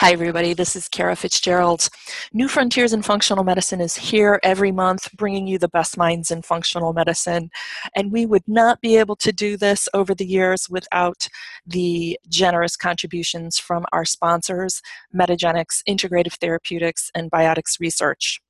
Hi, everybody. This is Kara Fitzgerald. New Frontiers in Functional Medicine is here every month, bringing you the best minds in functional medicine. And we would not be able to do this over the years without the generous contributions from our sponsors, Metagenics, Integrative Therapeutics, and Biotics Research.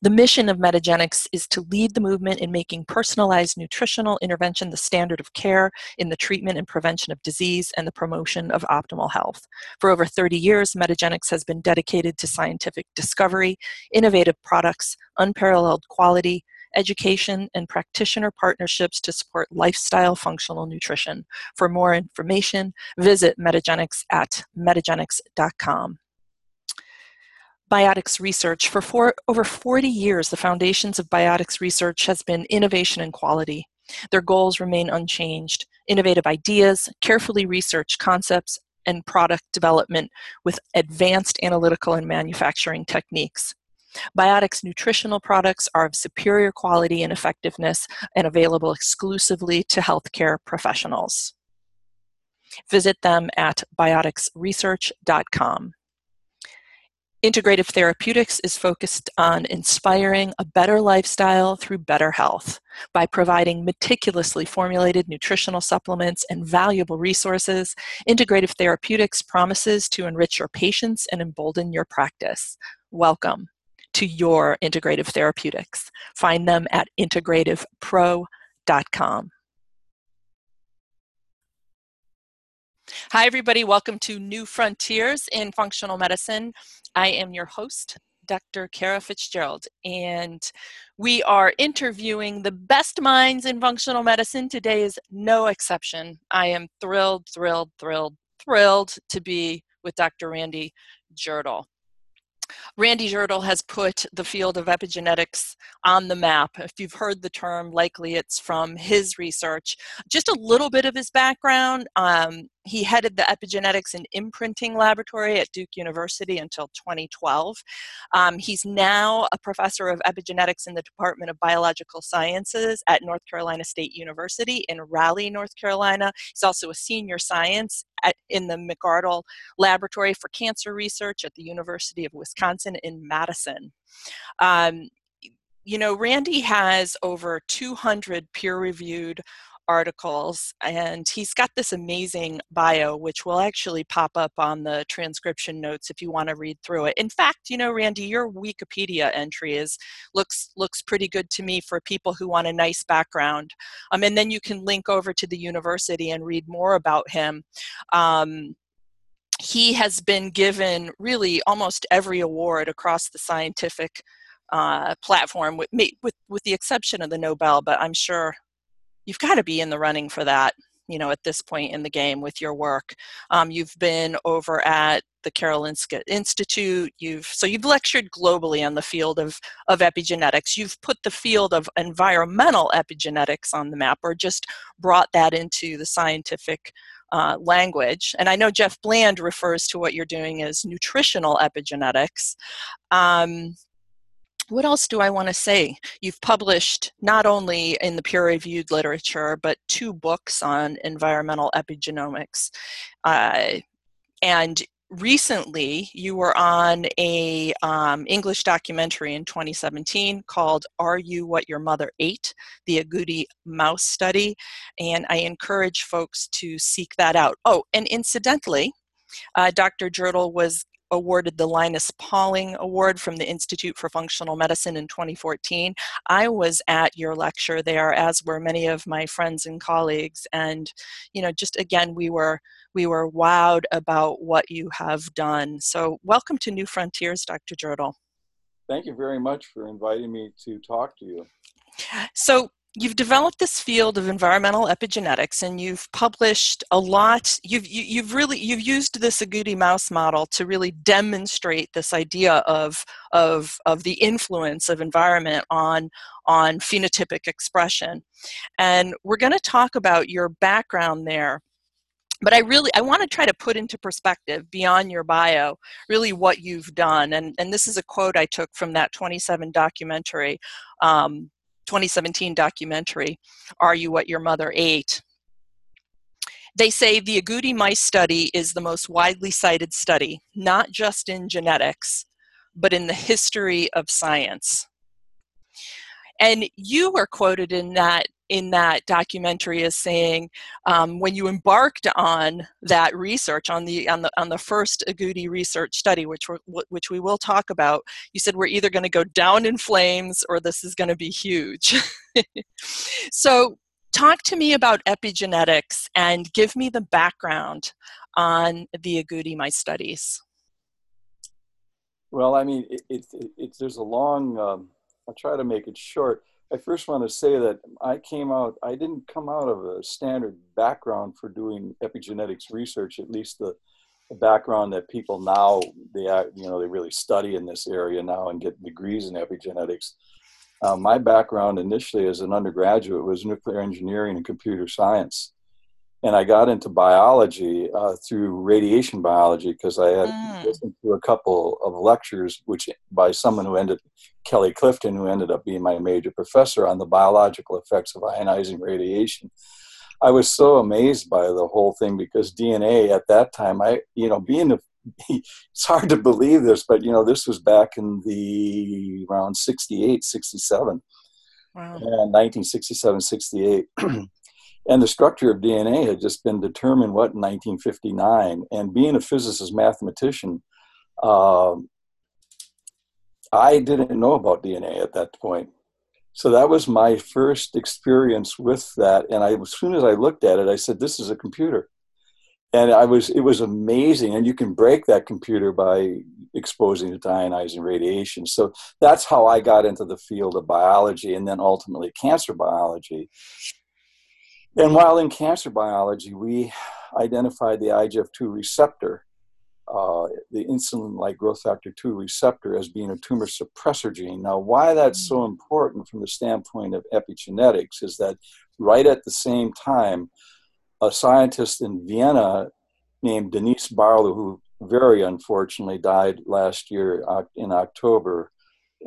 The mission of Metagenics is to lead the movement in making personalized nutritional intervention the standard of care in the treatment and prevention of disease and the promotion of optimal health. For over 30 years, Metagenics has been dedicated to scientific discovery, innovative products, unparalleled quality, education, and practitioner partnerships to support lifestyle functional nutrition. For more information, visit Metagenics at metagenics.com. Biotics research. For four, over 40 years, the foundations of biotics research has been innovation and quality. Their goals remain unchanged. Innovative ideas, carefully researched concepts, and product development with advanced analytical and manufacturing techniques. Biotics nutritional products are of superior quality and effectiveness and available exclusively to healthcare professionals. Visit them at bioticsresearch.com. Integrative Therapeutics is focused on inspiring a better lifestyle through better health by providing meticulously formulated nutritional supplements and valuable resources. Integrative Therapeutics promises to enrich your patients and embolden your practice. Welcome to your Integrative Therapeutics. Find them at integrativepro.com. Hi, everybody. Welcome to New Frontiers in Functional Medicine. I am your host, Dr. Kara Fitzgerald, and we are interviewing the best minds in functional medicine. Today is no exception. I am thrilled, thrilled, thrilled, thrilled to be with Dr. Randy Jirtle. Randy Jirtle has put the field of epigenetics on the map. If you've heard the term, likely it's from his research. Just a little bit of his background. Um, he headed the epigenetics and imprinting laboratory at Duke University until 2012. Um, he's now a professor of epigenetics in the Department of Biological Sciences at North Carolina State University in Raleigh, North Carolina. He's also a senior science at, in the McArdle Laboratory for Cancer Research at the University of Wisconsin in Madison. Um, you know, Randy has over 200 peer reviewed articles and he's got this amazing bio which will actually pop up on the transcription notes if you want to read through it. In fact you know randy your wikipedia entry is looks looks pretty good to me for people who want a nice background. Um, and then you can link over to the university and read more about him. Um, he has been given really almost every award across the scientific uh, platform with, with, with the exception of the Nobel, but I'm sure you've got to be in the running for that you know at this point in the game with your work. Um, you've been over at the karolinska institute you've so you've lectured globally on the field of, of epigenetics. You've put the field of environmental epigenetics on the map or just brought that into the scientific uh, language. And i know jeff bland refers to what you're doing as nutritional epigenetics. Um, what else do I want to say? You've published not only in the peer reviewed literature, but two books on environmental epigenomics. Uh, and recently you were on a um, english documentary in 2017 called are you what your mother ate the agouti mouse study and i encourage folks to seek that out oh and incidentally uh, dr jirtle was awarded the Linus Pauling Award from the Institute for Functional Medicine in 2014. I was at your lecture there, as were many of my friends and colleagues, and you know, just again, we were we were wowed about what you have done. So, welcome to New Frontiers, Dr. Jirtle. Thank you very much for inviting me to talk to you. So, you've developed this field of environmental epigenetics and you've published a lot. You've you, have you have really you've used this agouti mouse model to really demonstrate this idea of of of the influence of environment on on phenotypic expression. And we're going to talk about your background there but i really i want to try to put into perspective beyond your bio really what you've done. And and this is a quote i took from that 27 documentary um, 2017 documentary, Are You What Your Mother Ate? They say the agouti mice study is the most widely cited study, not just in genetics, but in the history of science. And you were quoted in that in that documentary is saying um, when you embarked on that research on the on the on the first agouti research study which we which we will talk about you said we're either going to go down in flames or this is going to be huge. So talk to me about epigenetics and give me the background on the agouti my studies. Well i mean it, it, it, there's a long um, i'll try to make it short I first want to say that I came out, I didn't come out of a standard background for doing epigenetics research, at least the, the background that people now, they, you know, they really study in this area now and get degrees in epigenetics. Uh, my background initially as an undergraduate was nuclear engineering and computer science and I got into biology uh, through radiation biology because I had mm. listened to a couple of lectures, which by someone who ended Kelly Clifton, who ended up being my major professor on the biological effects of ionizing radiation. I was so amazed by the whole thing because DNA at that time, I you know, being a it's hard to believe this, but you know, this was back in the around 68, 67. Wow. And 1967, 68. and the structure of DNA had just been determined what in 1959. And being a physicist mathematician, um, I didn't know about DNA at that point. So that was my first experience with that. And I, as soon as I looked at it, I said, "This is a computer." And I was, it was amazing. And you can break that computer by exposing it to ionizing radiation. So that's how I got into the field of biology and then ultimately cancer biology. And while in cancer biology, we identified the IGF-2 receptor, uh, the insulin-like growth factor 2 receptor, as being a tumor suppressor gene. Now, why that's so mm. important from the standpoint of epigenetics is that right at the same time, a scientist in Vienna named Denise Barlow, who very unfortunately died last year in October,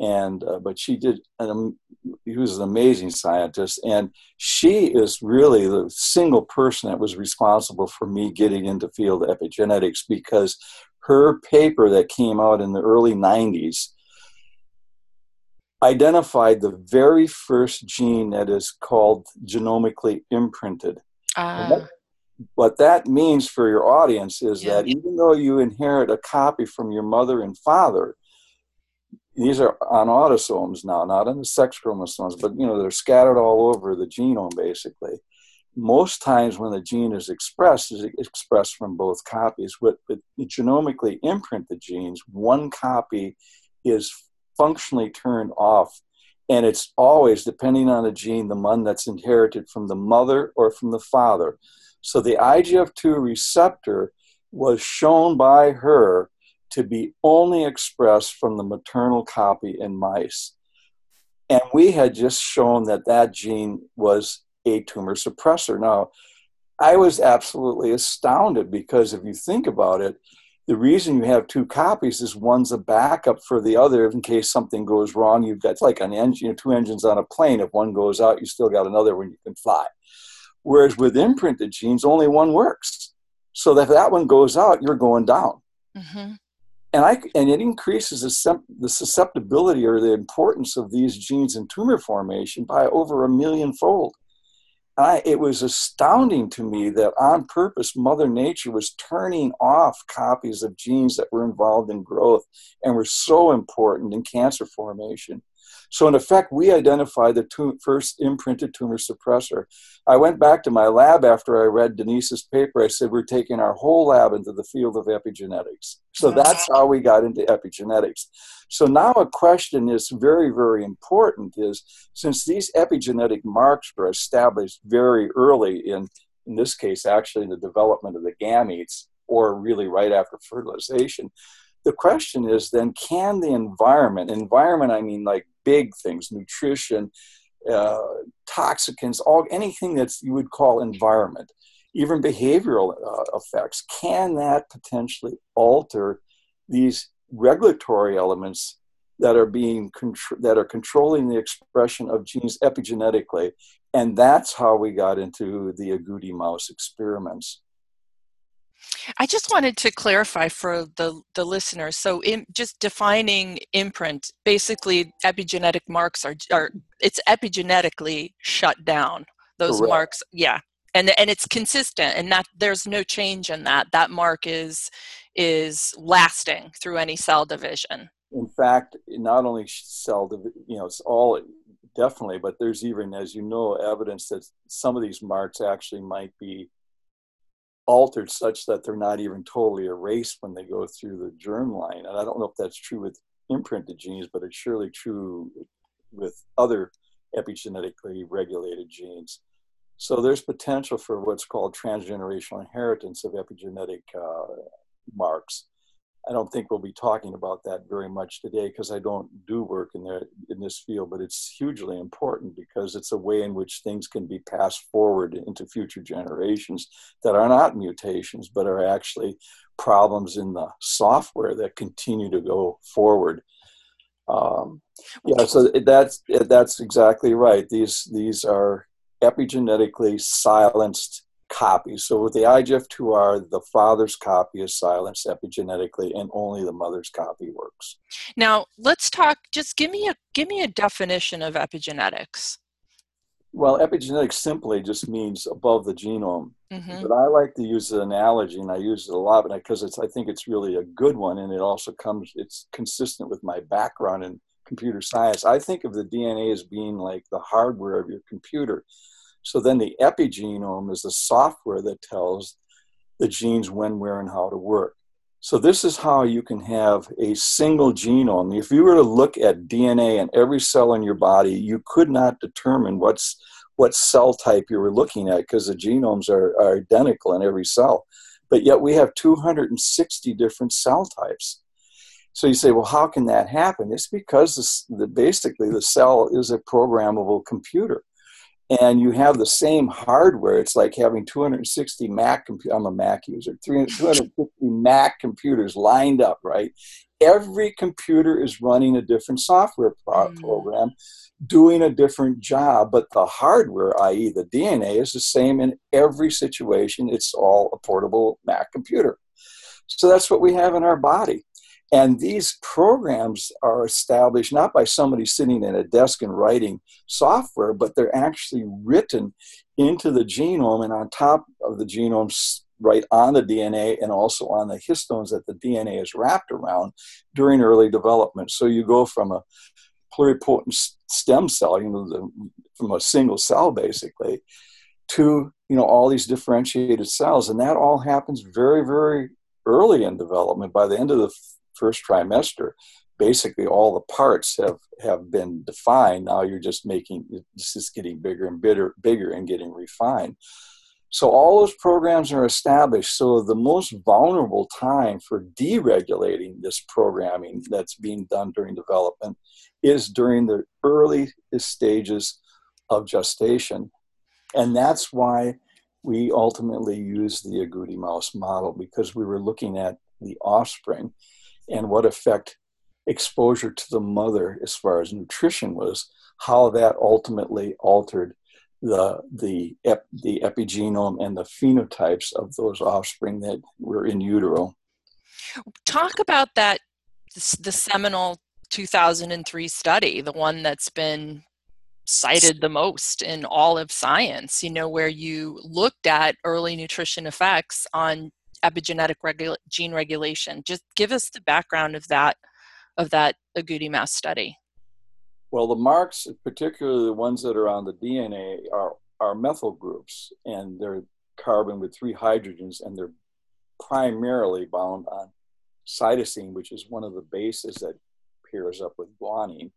and uh, but she did an, he was an amazing scientist and she is really the single person that was responsible for me getting into field epigenetics because her paper that came out in the early 90s identified the very first gene that is called genomically imprinted uh. what that means for your audience is yeah. that even though you inherit a copy from your mother and father these are on autosomes now, not on the sex chromosomes, but you know they're scattered all over the genome basically. Most times when the gene is expressed, is expressed from both copies. But genomically the genes, one copy is functionally turned off, and it's always depending on the gene, the one that's inherited from the mother or from the father. So the IGF2 receptor was shown by her to be only expressed from the maternal copy in mice. And we had just shown that that gene was a tumor suppressor. Now, I was absolutely astounded because if you think about it, the reason you have two copies is one's a backup for the other in case something goes wrong. You've got like an engine, two engines on a plane. If one goes out, you still got another one you can fly. Whereas with imprinted genes, only one works. So if that one goes out, you're going down. Mm-hmm and I and it increases the, susceptibility or the importance of these genes in tumor formation by over a million fold. I, it was astounding to me that on purpose, Mother Nature was turning off copies of genes that were involved in growth and were so important in cancer formation. So, in effect, we identified the tu- first imprinted tumor suppressor. I went back to my lab after I read Denise's paper. I said, We're taking our whole lab into the field of epigenetics. So, that's how we got into epigenetics. So, now a question is very, very important is since these epigenetic marks were established very early in, in this case, actually, in the development of the gametes, or really right after fertilization, the question is then can the environment environment i mean like big things nutrition uh, toxicants all anything that you would call environment even behavioral uh, effects can that potentially alter these regulatory elements that are being contr- that are controlling the expression of genes epigenetically, and that's how we got into the agouti mouse experiments. I just wanted to clarify for the, the listeners. So, in, just defining imprint, basically, epigenetic marks are, are it's epigenetically shut down. Those Correct. marks, yeah, and and it's consistent, and that there's no change in that. That mark is is lasting through any cell division in fact, not only cell, you know, it's all definitely, but there's even, as you know, evidence that some of these marks actually might be altered such that they're not even totally erased when they go through the germ line. And I don't know if that's true with imprinted genes, but it's surely true with other epigenetically regulated genes. So there's potential for what's called transgenerational inheritance of epigenetic uh, marks. I don't think we'll be talking about that very much today because I don't do work in there in this field, but it's hugely important because it's a way in which things can be passed forward into future generations that are not mutations but are actually problems in the software that continue to go forward. Um, yeah, so that's that's exactly right. These these are epigenetically silenced copies. So with the IGF2R, the father's copy is silenced epigenetically, and only the mother's copy works. Now let's talk. Just give me a give me a definition of epigenetics. Well, epigenetics simply just means above the genome. Mm-hmm. But I like to use the analogy, and I use it a lot because it's I think it's really a good one, and it also comes it's consistent with my background in computer science. I think of the DNA as being like the hardware of your computer. So then the epigenome is the software that tells the genes when, where, and how to work. So this is how you can have a single genome. If you were to look at DNA in every cell in your body, you could not determine what's what cell type you were looking at because the genomes are, are identical in every cell. But yet we have 260 different cell types. So you say, well, how can that happen? It's because this, the, basically the cell is a programmable computer and you have the same hardware. It's like having 260 Mac computers. I'm a Mac user. 250 Mac computers lined up, right? Every computer is running a different software pro- mm. program, doing a different job, but the hardware, i.e., the DNA, is the same in every situation. It's all a portable Mac computer. So that's what we have in our body. And these programs are established not by somebody sitting at a desk and writing software, but they're actually written into the genome and on top of the genome, right on the DNA and also on the histones that the DNA is wrapped around during early development. So you go from a pluripotent stem cell, you know, the, from a single cell basically, to you know all these differentiated cells, and that all happens very, very early in development. By the end of the first trimester, basically all the parts have have been defined. Now you're just making this just getting bigger and bigger, bigger and getting refined. So all those programs are established. So the most vulnerable time for deregulating this programming that's being done during development is during the early stages of gestation. And that's why we ultimately used the agouti mouse model because we were looking at the offspring and what effect exposure to the mother as far as nutrition was, how that ultimately altered the the ep, the epigenome and the phenotypes of those offspring that were in utero. Talk about that the seminal 2003 study, the one that's been cited the most in all of science, you know, where you looked at early nutrition effects on epigenetic regula- gene regulation. Just give us the background of that of that agouti mouse study. Well, the marks, particularly the ones that are on the DNA, are are methyl groups, and they're carbon with three hydrogens, and they're primarily bound on cytosine, which is one of the bases that pairs up with guanine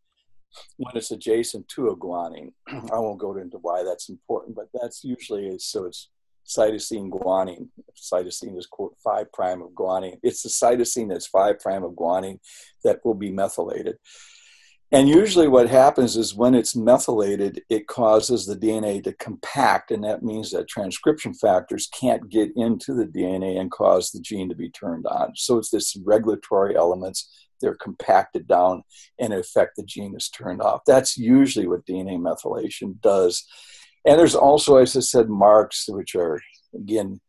when it's adjacent to a guanine. I won't go into why that's important, but that's usually so it's cytosine guanine. Cytosine is quote five prime of guanine. It's the cytosine that's five prime of guanine that will be methylated. And usually, what happens is when it's methylated, it causes the DNA to compact, and that means that transcription factors can't get into the DNA and cause the gene to be turned on. So, it's this regulatory elements, they're compacted down, and in effect, the gene is turned off. That's usually what DNA methylation does. And there's also, as I said, marks, which are, again,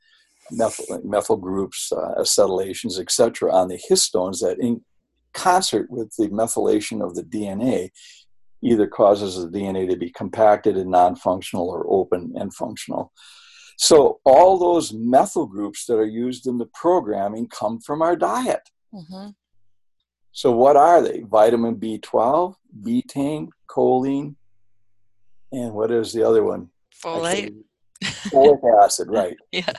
methyl, methyl groups, uh, acetylations, etc., on the histones that in, concert with the methylation of the DNA either causes the DNA to be compacted and non functional or open and functional. So, all those methyl groups that are used in the programming come from our diet. Mm-hmm. So, what are they? Vitamin B12, betaine, choline, and what is the other one? Folate. Folic acid, right. yeah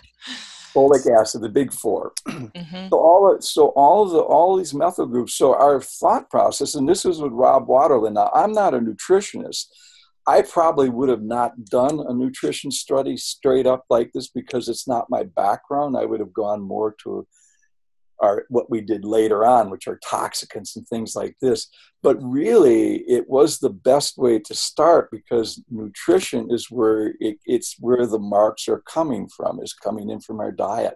folic acid, the big 4 mm-hmm. So all of, so all of the all these methyl groups. So our thought process, and this is with Rob Waterland. Now I'm not a nutritionist. I probably would have not done a nutrition study straight up like this because it's not my background. I would have gone more to are what we did later on, which are toxicants and things like this. But really, it was the best way to start because nutrition is where it, it's where the marks are coming from, is coming in from our diet.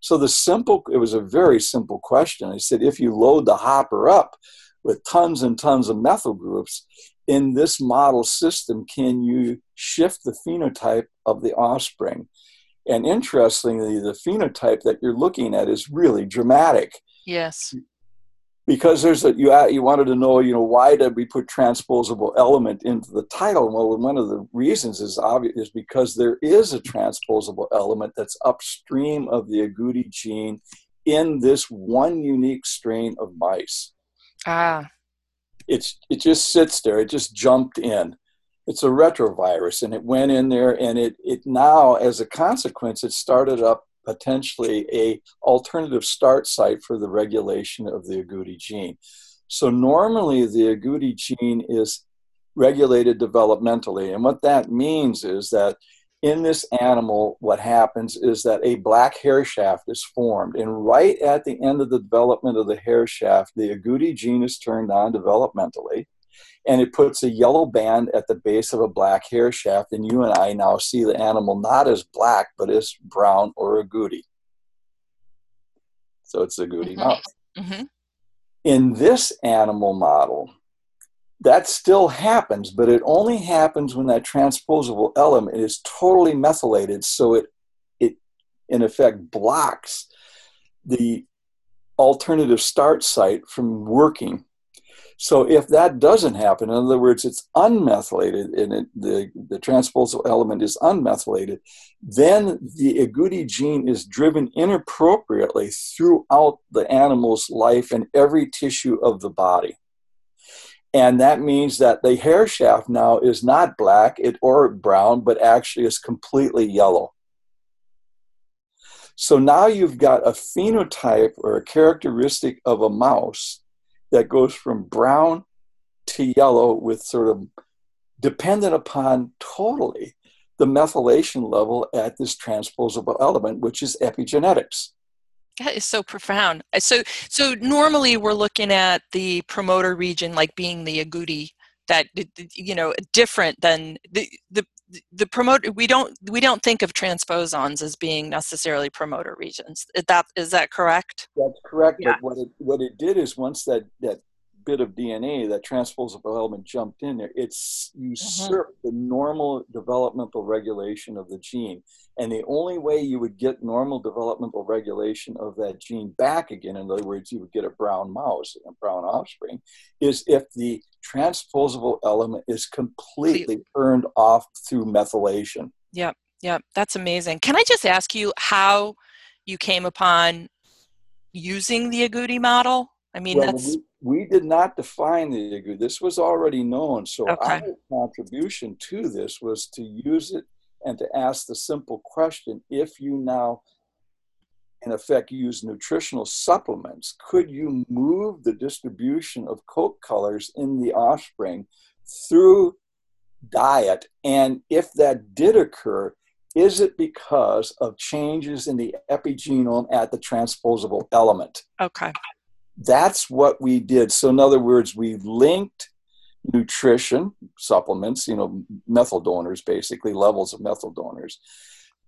So the simple, it was a very simple question. I said, if you load the hopper up with tons and tons of methyl groups, in this model system, can you shift the phenotype of the offspring? And interestingly, the phenotype that you're looking at is really dramatic. Yes. Because there's a you you wanted to know you know why did we put transposable element into the title? Well, one of the reasons is obvious is because there is a transposable element that's upstream of the agouti gene in this one unique strain of mice. Ah. It's it just sits there. It just jumped in it's a retrovirus and it went in there and it, it now as a consequence it started up potentially a alternative start site for the regulation of the agouti gene. So normally the agouti gene is regulated developmentally and what that means is that in this animal what happens is that a black hair shaft is formed and right at the end of the development of the hair shaft the agouti gene is turned on developmentally and it puts a yellow band at the base of a black hair shaft. And you and I now see the animal not as black, but as brown or agouti. So it's a agouti mm-hmm. mouse. Mm-hmm. In this animal model, that still happens, but it only happens when that transposable element is totally methylated. So it, it in effect, blocks the alternative start site from working so if that doesn't happen, in other words, it's unmethylated and it, the, the transposable element is unmethylated, then the agouti gene is driven inappropriately throughout the animal's life and every tissue of the body. And that means that the hair shaft now is not black it, or brown, but actually is completely yellow. So now you've got a phenotype or a characteristic of a mouse that goes from brown to yellow with sort of dependent upon totally the methylation level at this transposable element, which is epigenetics. That is so profound. Uh, so, so normally we're looking at the promoter region like being the agouti that you know different than the the the promoter we don't we don't think of transposons as being necessarily promoter regions is that is that correct that's correct yeah. but what it what it did is once that that bit of DNA, that transposable element jumped in there, it's usurped mm-hmm. the normal developmental regulation of the gene. And the only way you would get normal developmental regulation of that gene back again, in other words, you would get a brown mouse, and a brown offspring, is if the transposable element is completely turned off through methylation. Yep, yep, that's amazing. Can I just ask you how you came upon using the agouti model? I mean, well, that's we did not define the agouti. This was already known. So okay. our contribution to this was to use it and to ask the simple question: If you now, in effect, use nutritional supplements, could you move the distribution of coat colors in the offspring through diet? And if that did occur, is it because of changes in the epigenome at the transposable element? Okay that's what we did. So, in other words, we linked nutrition supplements, you know, methyl donors, basically levels of methyl donors,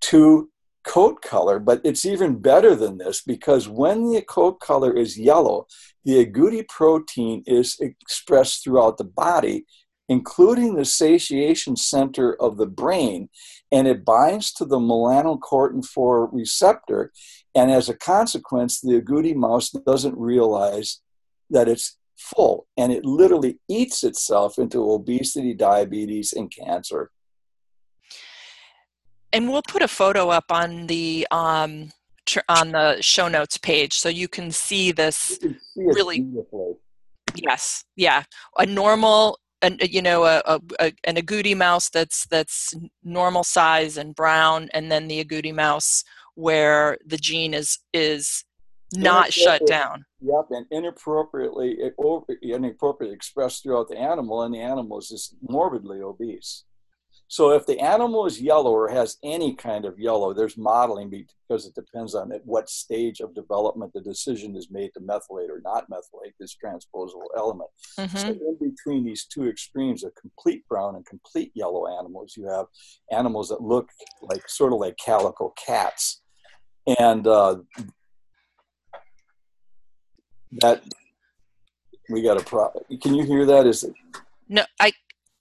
to coat color, but it's even better than this because when the coat color is yellow, the agouti protein is expressed throughout the body, including the satiation center of the brain, and it binds to the melanocortin 4 receptor. And as a consequence, the agouti mouse doesn't realize that it's full and it literally eats itself into obesity, diabetes, and cancer. And we'll put a photo up on the um, tr- on the show notes page so you can see this can see really yes yeah. A normal an, you know a, a, a, an agouti mouse that's that's normal size and brown and then the agouti mouse where the gene is is not shut down yep and inappropriately inappropriately expressed throughout the animal and the animal is just morbidly obese so if the animal is yellow or has any kind of yellow, there's modeling because it depends on at what stage of development the decision is made to methylate or not methylate this transposable element. Mm-hmm. So in between these two extremes of complete brown and complete yellow animals, you have animals that look like sort of like calico cats, and uh, that we got a problem. Can you hear that? Is it? No, I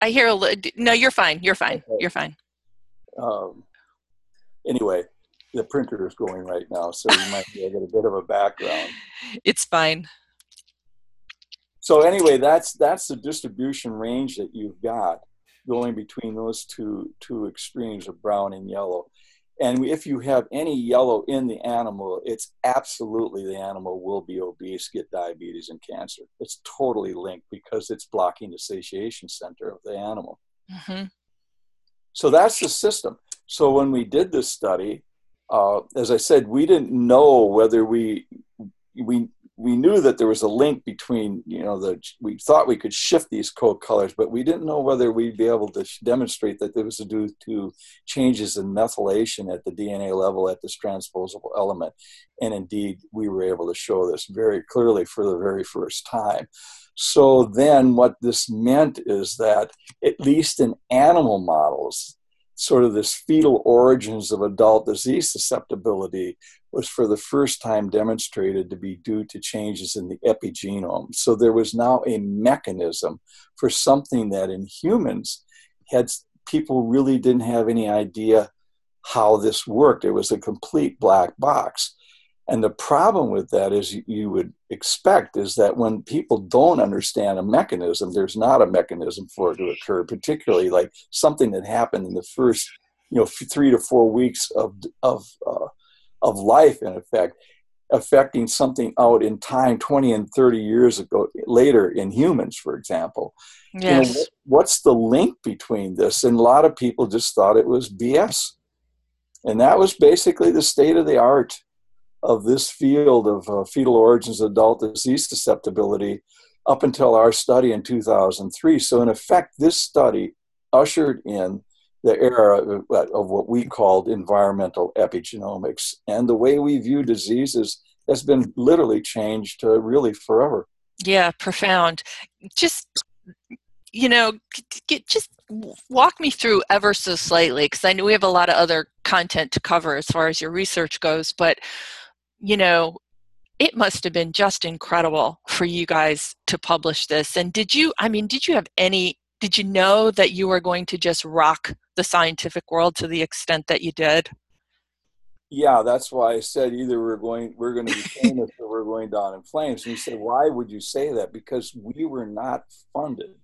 I hear a little. No, you're fine. You're fine. Okay. You're fine. Um, anyway, the printer is going right now, so you might be able to get a bit of a background. It's fine. So anyway, that's that's the distribution range that you've got going between those two two extremes of brown and yellow. And if you have any yellow in the animal, it's absolutely the animal will be obese, get diabetes, and cancer. It's totally linked because it's blocking the satiation center of the animal. Mm-hmm. So that's the system. So when we did this study, uh, as I said, we didn't know whether we we we knew that there was a link between you know the we thought we could shift these coat colors but we didn't know whether we'd be able to demonstrate that there was due to changes in methylation at the dna level at this transposable element. And indeed we were able to show this very clearly for the very first time. So then what this meant is that at least in animal models sort of this fetal origins of adult disease susceptibility was for the first time demonstrated to be due to changes in the epigenome. So there was now a mechanism for something that in humans had people really didn't have any idea how this worked. It was a complete black box. And the problem with that is you would expect is that when people don't understand a mechanism, there's not a mechanism for it to occur, particularly like something that happened in the first, you know, three to four weeks of of uh, of life, in effect, affecting something out in time, 20 and 30 years ago later in humans, for example. Yes. You know, what's the link between this? And a lot of people just thought it was BS. And that was basically the state of the art of this field of uh, fetal origins adult disease susceptibility up until our study in 2003. So, in effect, this study ushered in the era of, of what we called environmental epigenomics. And the way we view diseases has been literally changed uh, really forever. Yeah, profound. Just, you know, get, just walk me through ever so slightly, because I know we have a lot of other content to cover as far as your research goes, but you know, it must have been just incredible for you guys to publish this. And did you, I mean, did you have any, did you know that you were going to just rock the scientific world to the extent that you did? Yeah, that's why I said either we're going, we're going to be famous or we're going down in flames. And you said, why would you say that? Because we were not funded.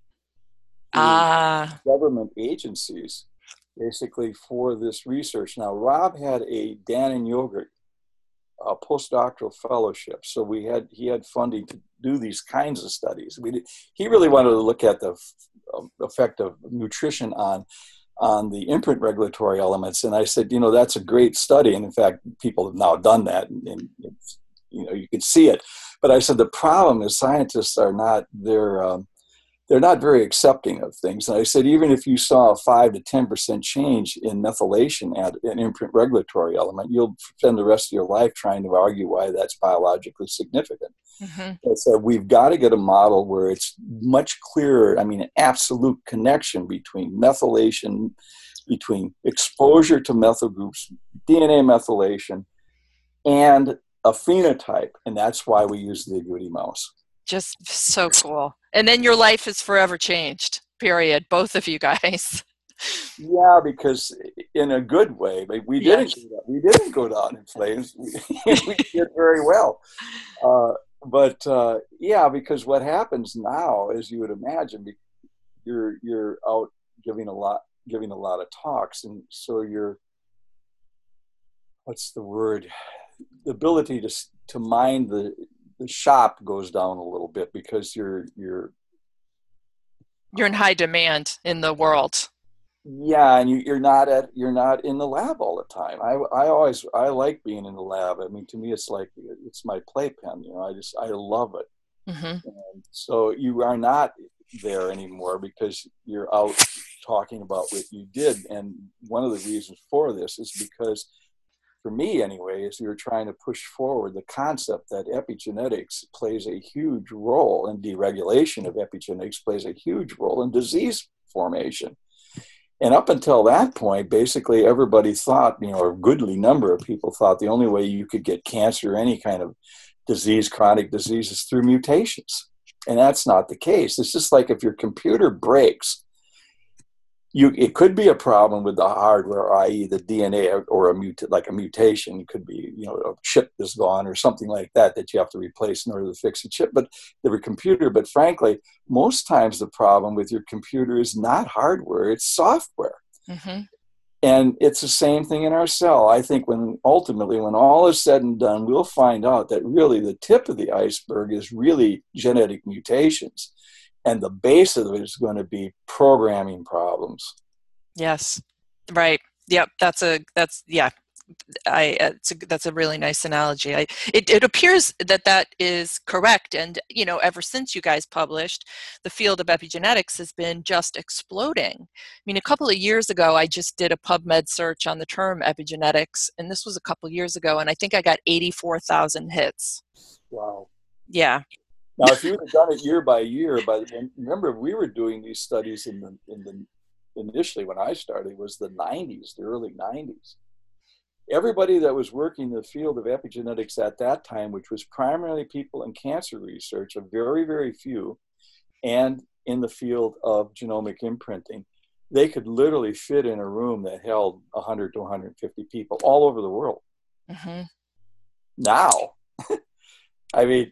Ah. Uh, government agencies basically for this research. Now, Rob had a Dannon yogurt a postdoctoral fellowship. So we had he had funding to do these kinds of studies. We did, he really wanted to look at the f- effect of nutrition on on the imprint regulatory elements, and I said, you know, that's a great study, and in fact, people have now done that, and, and you know, you can see it. But I said the problem is scientists are not they're um, they're not very accepting of things. And I said, even if you saw a 5 to 10% change in methylation at an imprint regulatory element, you'll spend the rest of your life trying to argue why that's biologically significant. Mm-hmm. So we've got to get a model where it's much clearer. I mean, an absolute connection between methylation, between exposure to methyl groups, DNA methylation, and a phenotype. And that's why we use the agouti mouse. Just so cool. And then your life is forever changed, period. Both of you guys. Yeah, because in a good way, but we didn't we didn't go down in flames. We, we did very well. Uh, but uh, yeah, because what happens now, as you would imagine, you're you're out giving a lot giving a lot of talks, and so you're what's the word? The ability to to mind the shop goes down a little bit because you're you're you're in high demand in the world. Yeah and you, are not at you're not in the lab all the time. I i always i like being in the lab. I mean to me it's like it's my playpen you know i just i love it. Mm-hmm. so you are not there anymore because you're out talking about what you did. And one of the reasons for this is because for me anyway is you're trying to push forward the concept that epigenetics plays a huge role in deregulation of epigenetics plays a huge role in disease formation and up until that point, basically everybody thought, you know, a goodly number of people thought the only way you could get cancer or any kind of disease, chronic disease, is through mutations. And that's not the case. It's just like if your computer breaks, you it could be a problem with the hardware, i.e., the DNA or a like a mutation. It could be you know a chip is gone or something like that that you have to replace in order to fix a chip. But the computer. But frankly, most times the problem with your computer is not hardware; it's software. Mm-hmm. And it's the same thing in our cell. I think when ultimately, when all is said and done, we'll find out that really the tip of the iceberg is really genetic mutations and the base of it is going to be programming problems yes right yep that's a that's yeah I a, that's a really nice analogy. I, it, it appears that that is correct, and you know, ever since you guys published, the field of epigenetics has been just exploding. I mean, a couple of years ago, I just did a PubMed search on the term epigenetics, and this was a couple years ago, and I think I got eighty-four thousand hits. Wow. Yeah, now, if you had done it year by year, by remember we were doing these studies in the in the initially when I started was the 90s, the early 90s. Everybody that was working in the field of epigenetics at that time, which was primarily people in cancer research, a very very few, and in the field of genomic imprinting, they could literally fit in a room that held 100 to 150 people all over the world. Mm-hmm. Now, I mean,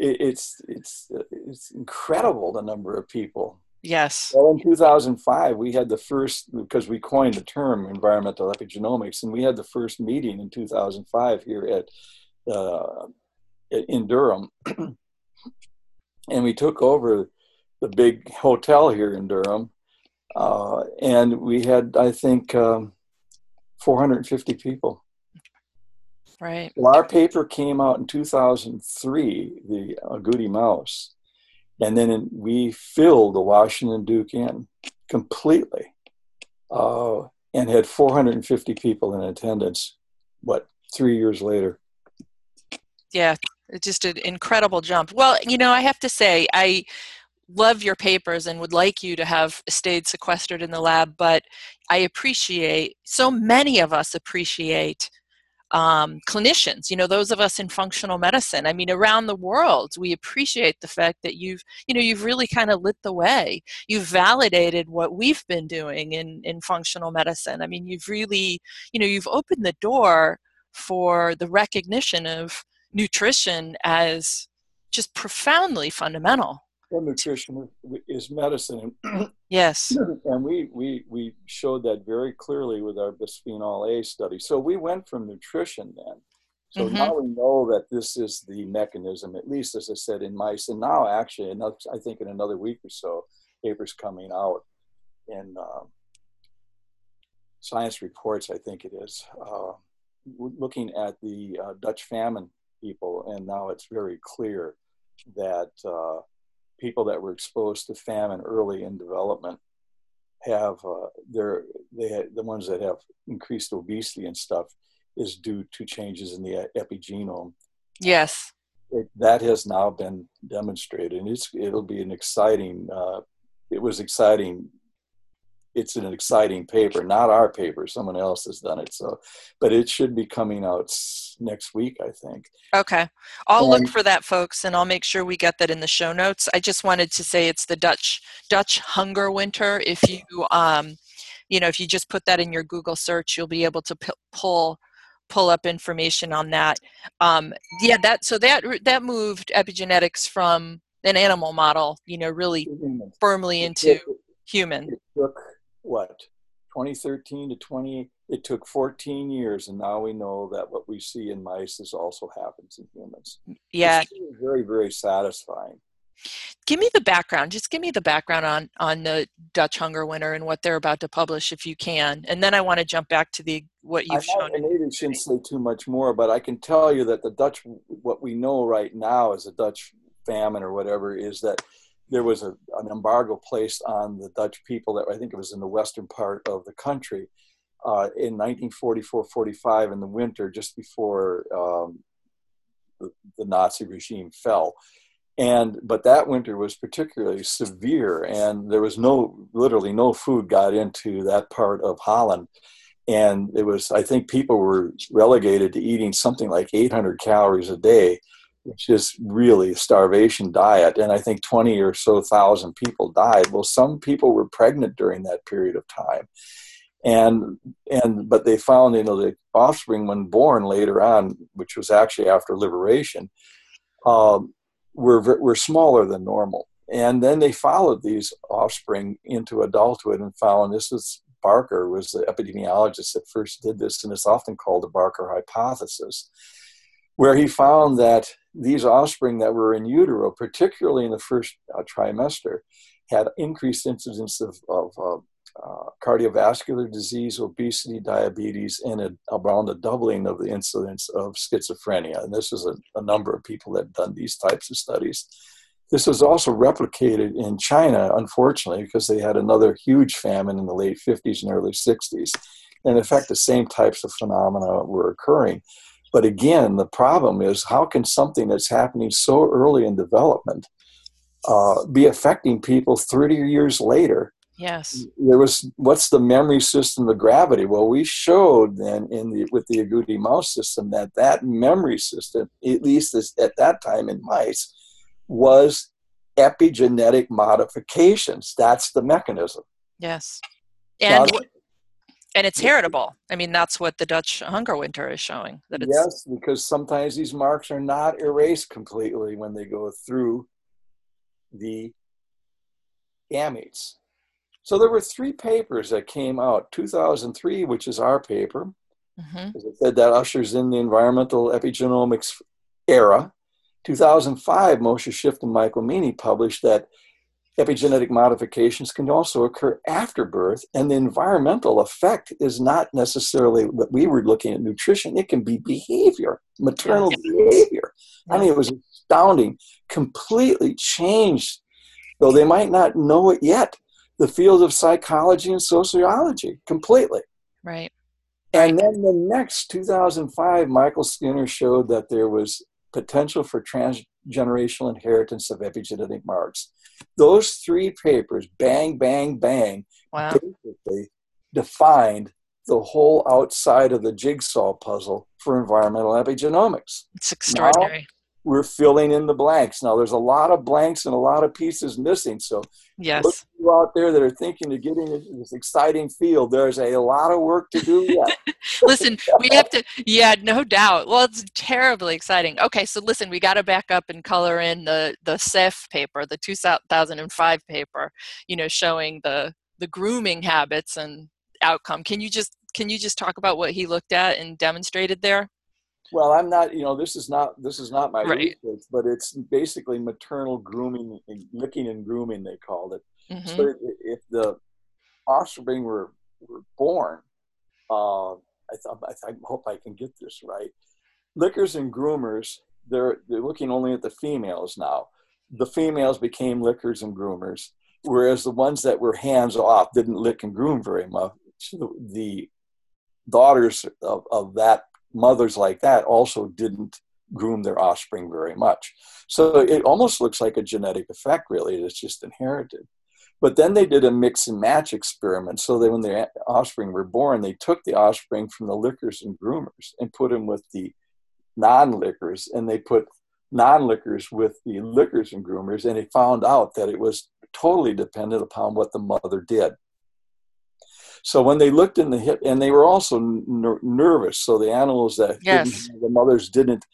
it's it's it's incredible the number of people. Yes. Well, in 2005, we had the first because we coined the term environmental epigenomics, and we had the first meeting in 2005 here at uh, in Durham, and we took over the big hotel here in Durham, uh, and we had I think um, 450 people. Right. Well, our paper came out in 2003, the Agouti Mouse, and then in, we filled the Washington Duke Inn completely, uh, and had 450 people in attendance. What three years later? Yeah, it's just an incredible jump. Well, you know, I have to say, I love your papers and would like you to have stayed sequestered in the lab, but I appreciate so many of us appreciate um, clinicians you know those of us in functional medicine. I mean around the world we appreciate the fact that you've you know you've really kind of lit the way. You've validated what we've been doing in in functional medicine. I mean you've really you know you've opened the door for the recognition of nutrition as just profoundly fundamental well, nutrition is medicine. yes. And we, we, we showed that very clearly with our bisphenol A study. So we went from nutrition then. So mm-hmm. now we know that this is the mechanism, at least as I said in mice. And now, actually, another, I think in another week or so, papers coming out in uh, Science Reports, I think it is, uh, looking at the uh, Dutch famine people. And now it's very clear that uh, people that were exposed to famine early in development have uh, they're they the ones that have increased obesity and stuff is due to changes in the epigenome. Yes. it, that has now been demonstrated, and it's it'll be an exciting. Uh, it was exciting. It's an exciting paper, not our paper. Someone else has done it, so, but it should be coming out next week, I think. Okay, I'll and, look for that, folks, and I'll make sure we get that in the show notes. I just wanted to say it's the Dutch Dutch Hunger Winter. If you um, you know, if you just put that in your Google search, you'll be able to p- pull pull up information on that. Um, yeah, that so that that moved epigenetics from an animal model, you know, really firmly into human. It took what 2013 to 20. It took 14 years, and now we know that what we see in mice is also happens in humans. Mm, yeah, it's very very satisfying. Give me the background. Just give me the background on on the Dutch Hunger Winter and what they're about to publish, if you can. And then I want to jump back to the what you've I shown. I maybe shouldn't say too much more, but I can tell you that the Dutch, what we know right now is a Dutch famine or whatever, is that there was a, an embargo placed on the Dutch people that I think it was in the western part of the country uh, in 1944-45 in the winter, just before um, the, the Nazi regime fell. And but that winter was particularly severe and there was no literally no food got into that part of holland. And it was i think people were relegated to eating something like 800 calories a day which is really a starvation diet and i think 20 or so thousand people died well some people were pregnant during that period of time and and but they found you know the offspring when born later on which was actually after liberation um, were, were smaller than normal. And then they followed these offspring into adulthood and found this is Barker was the epidemiologist that first did this, and it's often called the Barker hypothesis, where he found that these offspring that were in utero, particularly in the first uh, trimester, had increased incidence of, of uh, uh, cardiovascular disease, obesity, diabetes, and a, around a doubling of the incidence of schizophrenia. And this is a, a number of people that have done these types of studies. This was also replicated in China, unfortunately, because they had another huge famine in the late 50s and early 60s. And in fact, the same types of phenomena were occurring. But again, the problem is how can something that's happening so early in development uh, be affecting people 30 years later Yes. There was what's the memory system of gravity? Well, we showed then in the with the agouti mouse system that that memory system, at least at that time in mice, was epigenetic modifications. That's the mechanism. Yes. And now, and it's heritable. I mean, that's what the Dutch hunger winter is showing. That it's yes, because sometimes these marks are not erased completely when they go through the gametes. So there were three papers that came out 2003, which is our paper. Mm-hmm. As I said, that ushers in the environmental epigenomics era. 2005, Moshe Shift and Michael Meaney published that epigenetic modifications can also occur after birth, and the environmental effect is not necessarily what we were looking at nutrition, it can be behavior, maternal behavior. I mean, it was astounding, completely changed, though they might not know it yet the field of psychology and sociology completely. Right. And then the next 2005, Michael Skinner showed that there was potential for transgenerational inheritance of epigenetic marks. Those three papers, bang, bang, bang, wow. basically defined the whole outside of the jigsaw puzzle for environmental epigenomics. It's extraordinary. We're filling in the blanks. Now, there's a lot of blanks and a lot of pieces missing. So, yes, you out there that are thinking of getting into this exciting field, there's a lot of work to do yet. listen, we have to, yeah, no doubt. Well, it's terribly exciting. Okay, so listen, we got to back up and color in the the CEF paper, the 2005 paper, you know, showing the the grooming habits and outcome. Can you just can you just talk about what he looked at and demonstrated there? Well, I'm not. You know, this is not this is not my right. research, but it's basically maternal grooming, licking and grooming. They called it. Mm-hmm. So if the offspring were were born, uh, I, th- I, hope I can get this right. Lickers and groomers, they're they're looking only at the females now. The females became lickers and groomers, whereas the ones that were hands off didn't lick and groom very much. The daughters of, of that mothers like that also didn't groom their offspring very much. So it almost looks like a genetic effect, really. It's just inherited. But then they did a mix and match experiment. So that when the offspring were born, they took the offspring from the lickers and groomers and put them with the non lickers, and they put non lickers with the lickers and groomers, and they found out that it was totally dependent upon what the mother did. So when they looked in the hip, and they were also ner- nervous. So the animals that yes. the mothers didn't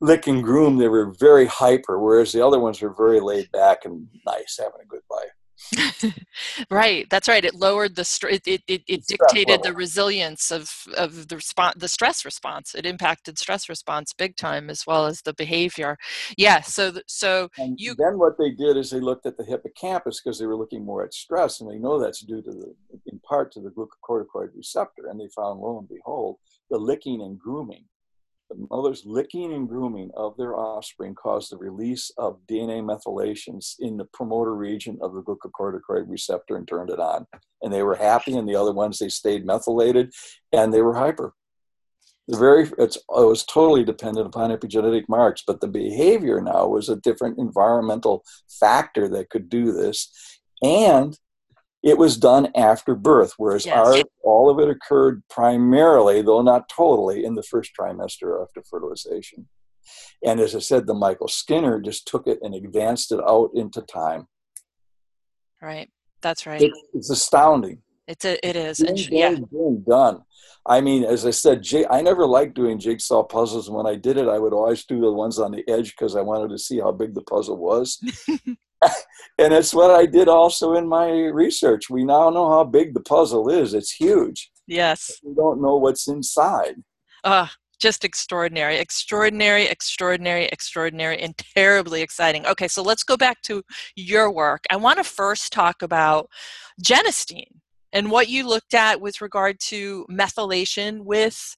lick and groom, they were very hyper, whereas the other ones were very laid back and nice, having a good life. right that's right it lowered the st- it, it, it, it dictated the resilience of of the response the stress response it impacted stress response big time as well as the behavior. Yeah so so and you then what they did is they looked at the hippocampus because they were looking more at stress and they know that's due to the in part to the glucocorticoid receptor and they found lo and behold the licking and grooming the mother's licking and grooming of their offspring caused the release of DNA methylations in the promoter region of the glucocorticoid receptor and turned it on. And they were happy, and the other ones they stayed methylated, and they were hyper. The very it's it was totally dependent upon epigenetic marks, but the behavior now was a different environmental factor that could do this, and it was done after birth, whereas yes. our, all of it occurred primarily, though not totally, in the first trimester after fertilization. And as I said, the Michael Skinner just took it and advanced it out into time. Right. That's right. It, it's astounding. It's a, it is. Yeah. Done, done. I mean, as I said, I never liked doing jigsaw puzzles. When I did it, I would always do the ones on the edge because I wanted to see how big the puzzle was. and it's what I did also in my research. We now know how big the puzzle is. It's huge. Yes. We don't know what's inside. Ah, uh, just extraordinary, extraordinary, extraordinary, extraordinary, and terribly exciting. Okay, so let's go back to your work. I want to first talk about genistein and what you looked at with regard to methylation with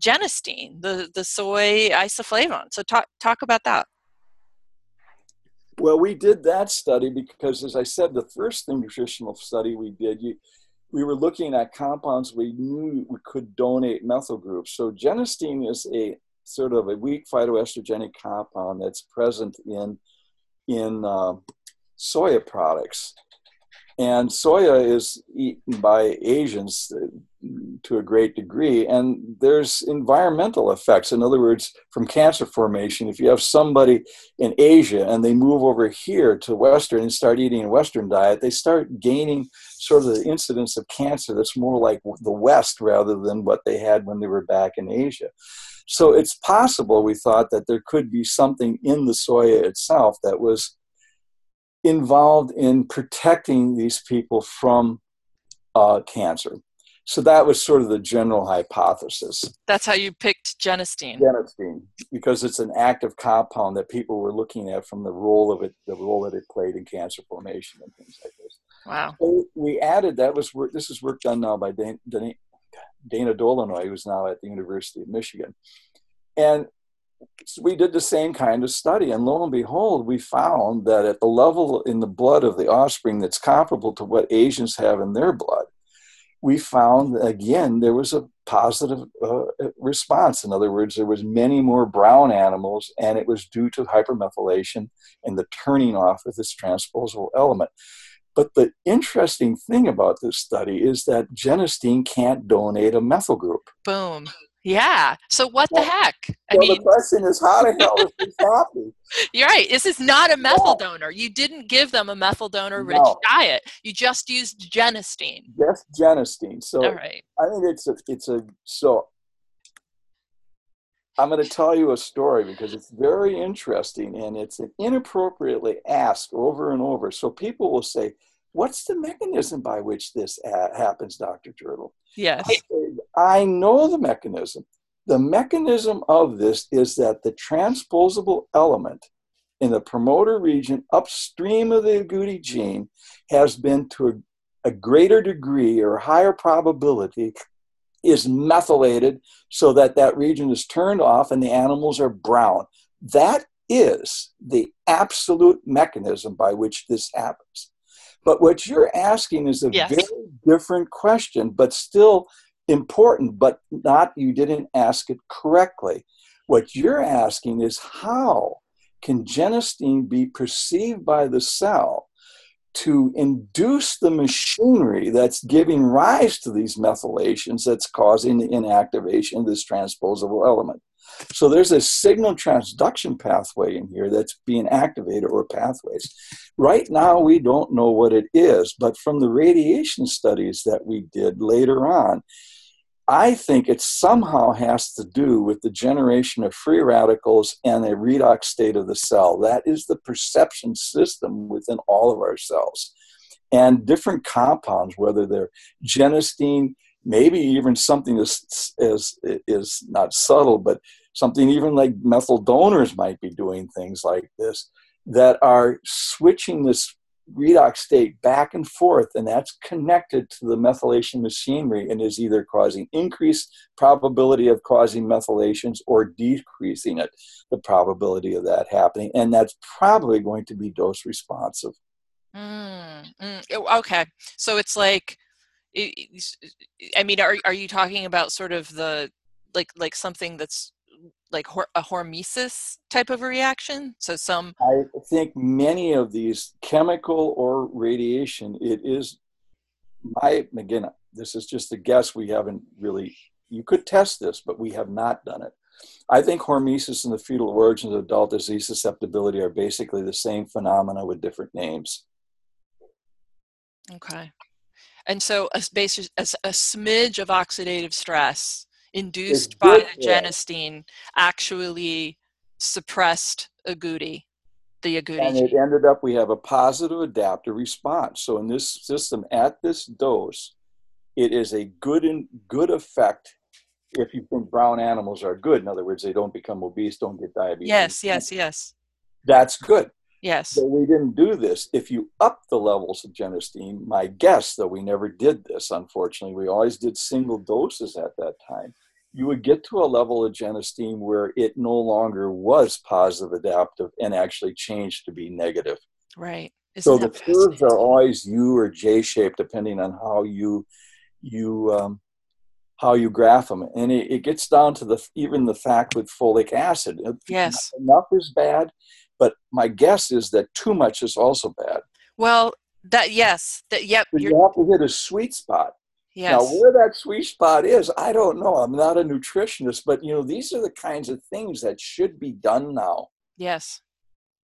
genistein, the, the soy isoflavone. So talk talk about that. Well, we did that study because, as I said, the first nutritional study we did, you, we were looking at compounds we knew we could donate methyl groups. So genistein is a sort of a weak phytoestrogenic compound that's present in in uh, soya products. And soya is eaten by Asians to a great degree, and there's environmental effects. In other words, from cancer formation, if you have somebody in Asia and they move over here to Western and start eating a Western diet, they start gaining sort of the incidence of cancer that's more like the West rather than what they had when they were back in Asia. So it's possible, we thought, that there could be something in the soya itself that was involved in protecting these people from uh, cancer. So that was sort of the general hypothesis. That's how you picked genistein. Genistein, because it's an active compound that people were looking at from the role of it, the role that it played in cancer formation and things like this. Wow. So we added that was work. This is work done now by Dana, Dana Dolinoy, who's now at the University of Michigan, and we did the same kind of study, and lo and behold, we found that at the level in the blood of the offspring that's comparable to what Asians have in their blood, we found again there was a positive uh, response. In other words, there was many more brown animals, and it was due to hypermethylation and the turning off of this transposable element. But the interesting thing about this study is that genistein can't donate a methyl group. Boom. Yeah. So what well, the heck? I well, mean, the question is, how the hell is this happening? You're right. This is not a methyl donor. You didn't give them a methyl donor rich no. diet. You just used genistein. Just genistein. So All right. I think it's a it's a so. I'm going to tell you a story because it's very interesting and it's an inappropriately asked over and over. So people will say, "What's the mechanism by which this happens, Doctor Turtle?" Yes. I, I know the mechanism. The mechanism of this is that the transposable element in the promoter region upstream of the agouti gene has been to a, a greater degree or higher probability is methylated so that that region is turned off and the animals are brown. That is the absolute mechanism by which this happens. But what you're asking is a yes. very different question, but still important, but not, you didn't ask it correctly. What you're asking is how can genistein be perceived by the cell to induce the machinery that's giving rise to these methylations that's causing the inactivation of this transposable element. So there's a signal transduction pathway in here that's being activated or pathways. Right now, we don't know what it is, but from the radiation studies that we did later on, I think it somehow has to do with the generation of free radicals and a redox state of the cell. That is the perception system within all of our cells. And different compounds, whether they're genistein, maybe even something as, is not subtle, but something even like methyl donors might be doing things like this that are switching this redox state back and forth, and that's connected to the methylation machinery and is either causing increased probability of causing methylations or decreasing it, the probability of that happening. And that's probably going to be dose responsive. Mm, mm, okay. So it's like, I mean, are, are you talking about sort of the, like, like something that's like a hormesis type of a reaction? So some. I think many of these chemical or radiation, it is my again. This is just a guess. We haven't really. You could test this, but we have not done it. I think hormesis and the fetal origins of adult disease susceptibility are basically the same phenomena with different names. Okay. And so a, basis, a, a smidge of oxidative stress induced by the genistein actually suppressed agouti, the agouti. And it ended up we have a positive adaptive response. So in this system, at this dose, it is a good and good effect if you think brown animals are good. In other words, they don't become obese, don't get diabetes. Yes, yes, yes. That's good. Yes. But we didn't do this. If you up the levels of genistein, my guess, though we never did this, unfortunately, we always did single doses at that time you would get to a level of genistein where it no longer was positive adaptive and actually changed to be negative. Right. Isn't so the curves are always U or J shaped depending on how you you um, how you graph them, and it, it, gets down to the even the fact with folic acid. Yes, enough is bad, but my guess is that too much is also bad. Well, that yes, that yep. you have to hit a sweet spot. Yes. Now, where that sweet spot is, I don't know. I'm not a nutritionist, but you know, these are the kinds of things that should be done now. Yes.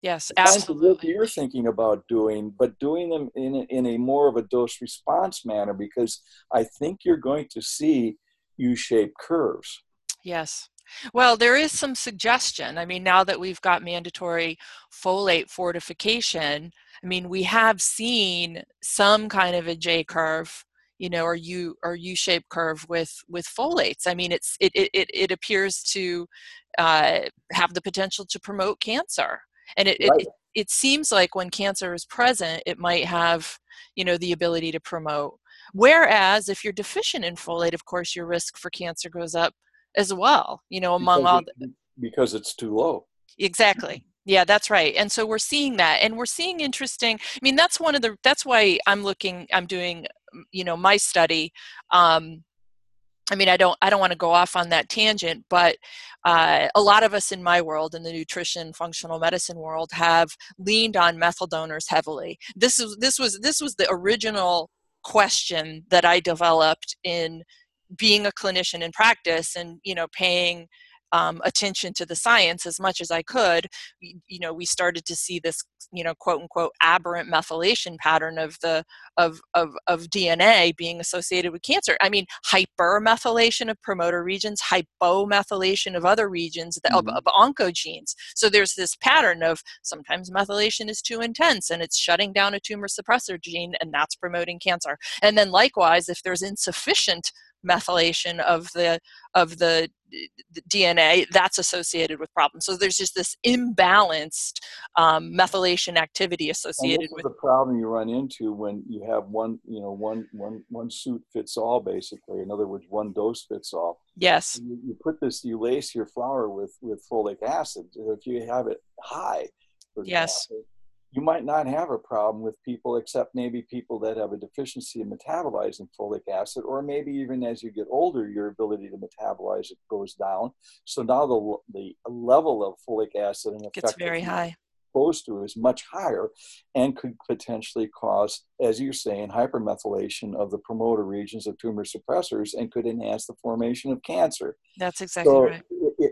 Yes, absolutely. You're thinking about doing, but doing them in a, in a more of a dose response manner because I think you're going to see U-shaped curves. Yes. Well, there is some suggestion. I mean, now that we've got mandatory folate fortification, I mean, we have seen some kind of a J curve you know, or U or U-shaped curve with with folates. I mean, it's it it it appears to uh, have the potential to promote cancer, and it, right. it it seems like when cancer is present, it might have you know the ability to promote. Whereas if you're deficient in folate, of course, your risk for cancer goes up as well. You know, among because all the, because it's too low. Exactly. Yeah, that's right. And so we're seeing that and we're seeing interesting I mean that's one of the that's why I'm looking I'm doing you know my study um, I mean, I don't, I don't want to go off on that tangent, but uh, a lot of us in my world, in the nutrition, functional medicine world, have leaned on methyl donors heavily. This is, this was, this was the original question that I developed in being a clinician in practice, and you know, paying um, attention to the science as much as I could, you know, we started to see this, you know, quote unquote aberrant methylation pattern of the of of, of DNA being associated with cancer. I mean, hypermethylation of promoter regions, hypomethylation of other regions mm-hmm. of, of oncogenes. So there's this pattern of sometimes methylation is too intense and it's shutting down a tumor suppressor gene and that's promoting cancer. And then likewise, if there's insufficient methylation of the of the, the DNA that's associated with problems. So there's just this imbalanced um, methylation activity associated with the problem you run into when you have one you know one one one suit fits all basically. In other words, one dose fits all. Yes. You, you put this you lace your flour with with folic acid. If you have it high, yes. Example, you might not have a problem with people except maybe people that have a deficiency in metabolizing folic acid or maybe even as you get older your ability to metabolize it goes down so now the, the level of folic acid in gets very high exposed to is much higher and could potentially cause, as you're saying, hypermethylation of the promoter regions of tumor suppressors and could enhance the formation of cancer. That's exactly so, right.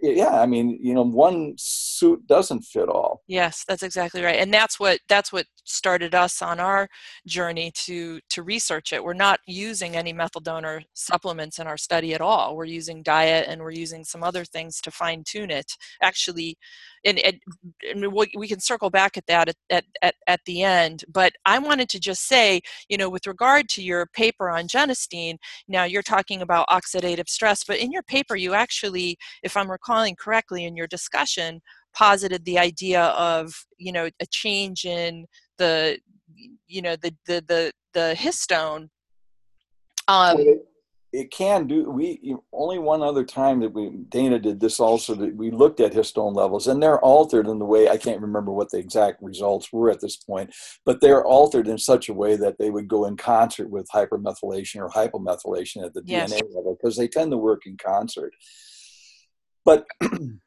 Yeah, I mean, you know, one suit doesn't fit all. Yes, that's exactly right. And that's what that's what started us on our journey to to research it. We're not using any methyl donor supplements in our study at all. We're using diet and we're using some other things to fine tune it. Actually, and, and, and we can circle back at that at, at, at the end. But I wanted to just say, you know, with regard to your paper on genistein, now you're talking about oxidative stress, but in your paper, you actually, if I'm recalling correctly in your discussion, posited the idea of, you know, a change in the, you know, the, the, the, the histone. Um, it can do we only one other time that we dana did this also that we looked at histone levels and they're altered in the way i can't remember what the exact results were at this point but they're altered in such a way that they would go in concert with hypermethylation or hypomethylation at the yes. dna level because they tend to work in concert but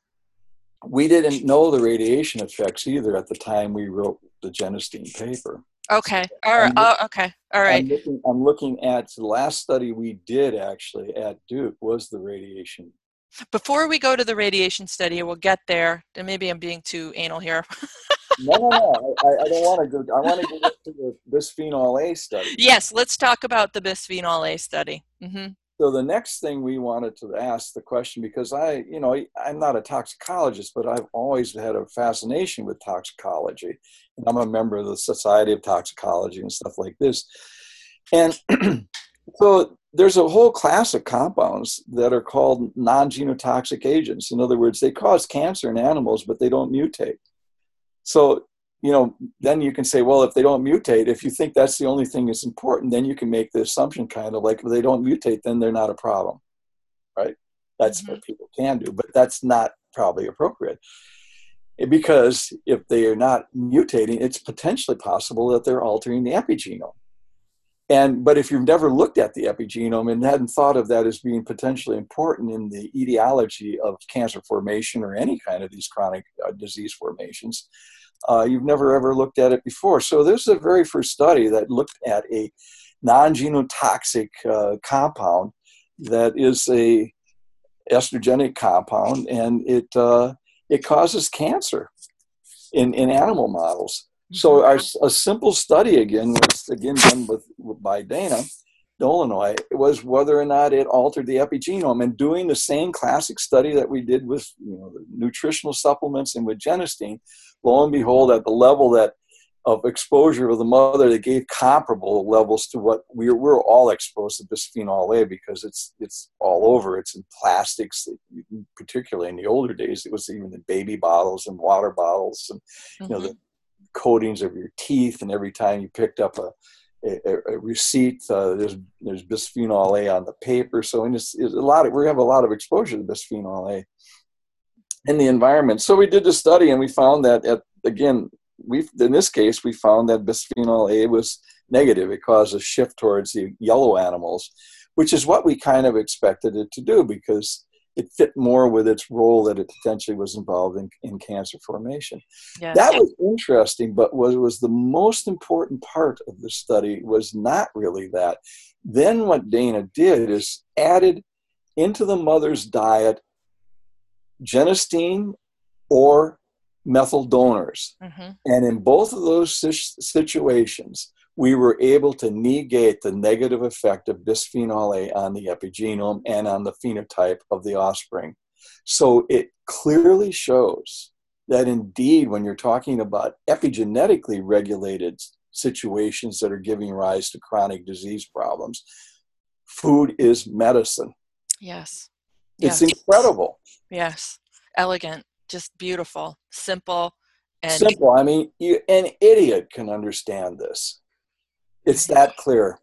we didn't know the radiation effects either at the time we wrote the genistein paper Okay. All right. Oh, okay. All right. I'm looking, I'm looking at the last study we did actually at Duke was the radiation. Before we go to the radiation study, we'll get there. And maybe I'm being too anal here. no, no, no. I, I, don't want to go. I want to get to the bisphenol A study. Yes, let's talk about the bisphenol A study. Mm-hmm. So the next thing we wanted to ask the question, because I, you know, I'm not a toxicologist, but I've always had a fascination with toxicology. And I'm a member of the Society of Toxicology and stuff like this. And so there's a whole class of compounds that are called non-genotoxic agents. In other words, they cause cancer in animals, but they don't mutate. So you know, then you can say, well, if they don't mutate, if you think that's the only thing that's important, then you can make the assumption kind of like if they don't mutate, then they're not a problem, right? That's mm-hmm. what people can do, but that's not probably appropriate. Because if they are not mutating, it's potentially possible that they're altering the epigenome. And but if you've never looked at the epigenome and hadn't thought of that as being potentially important in the etiology of cancer formation or any kind of these chronic uh, disease formations, uh, you've never ever looked at it before. So this is the very first study that looked at a non-genotoxic uh, compound that is a estrogenic compound, and it uh, it causes cancer in in animal models. So mm-hmm. our, a simple study again was again done with, by Dana Dolinoy was whether or not it altered the epigenome. And doing the same classic study that we did with you know, nutritional supplements and with genistein, lo and behold, at the level that of exposure of the mother that gave comparable levels to what we're, we're all exposed to bisphenol A because it's it's all over. It's in plastics, particularly in the older days. It was even in baby bottles and water bottles, and you know the mm-hmm. coatings of your teeth. And every time you picked up a a, a receipt. Uh, there's there's bisphenol A on the paper, so it's, it's a lot. Of, we have a lot of exposure to bisphenol A in the environment. So we did the study, and we found that at, again, we in this case we found that bisphenol A was negative. It caused a shift towards the yellow animals, which is what we kind of expected it to do because it fit more with its role that it potentially was involved in, in cancer formation. Yes. That was interesting, but what was the most important part of the study was not really that. Then what Dana did is added into the mother's diet genistein or methyl donors. Mm-hmm. And in both of those situations, we were able to negate the negative effect of bisphenol A on the epigenome and on the phenotype of the offspring. So it clearly shows that indeed, when you're talking about epigenetically regulated situations that are giving rise to chronic disease problems, food is medicine. Yes. It's incredible. Yes. Elegant, just beautiful, simple. And simple. I mean, you, an idiot can understand this. It's that clear.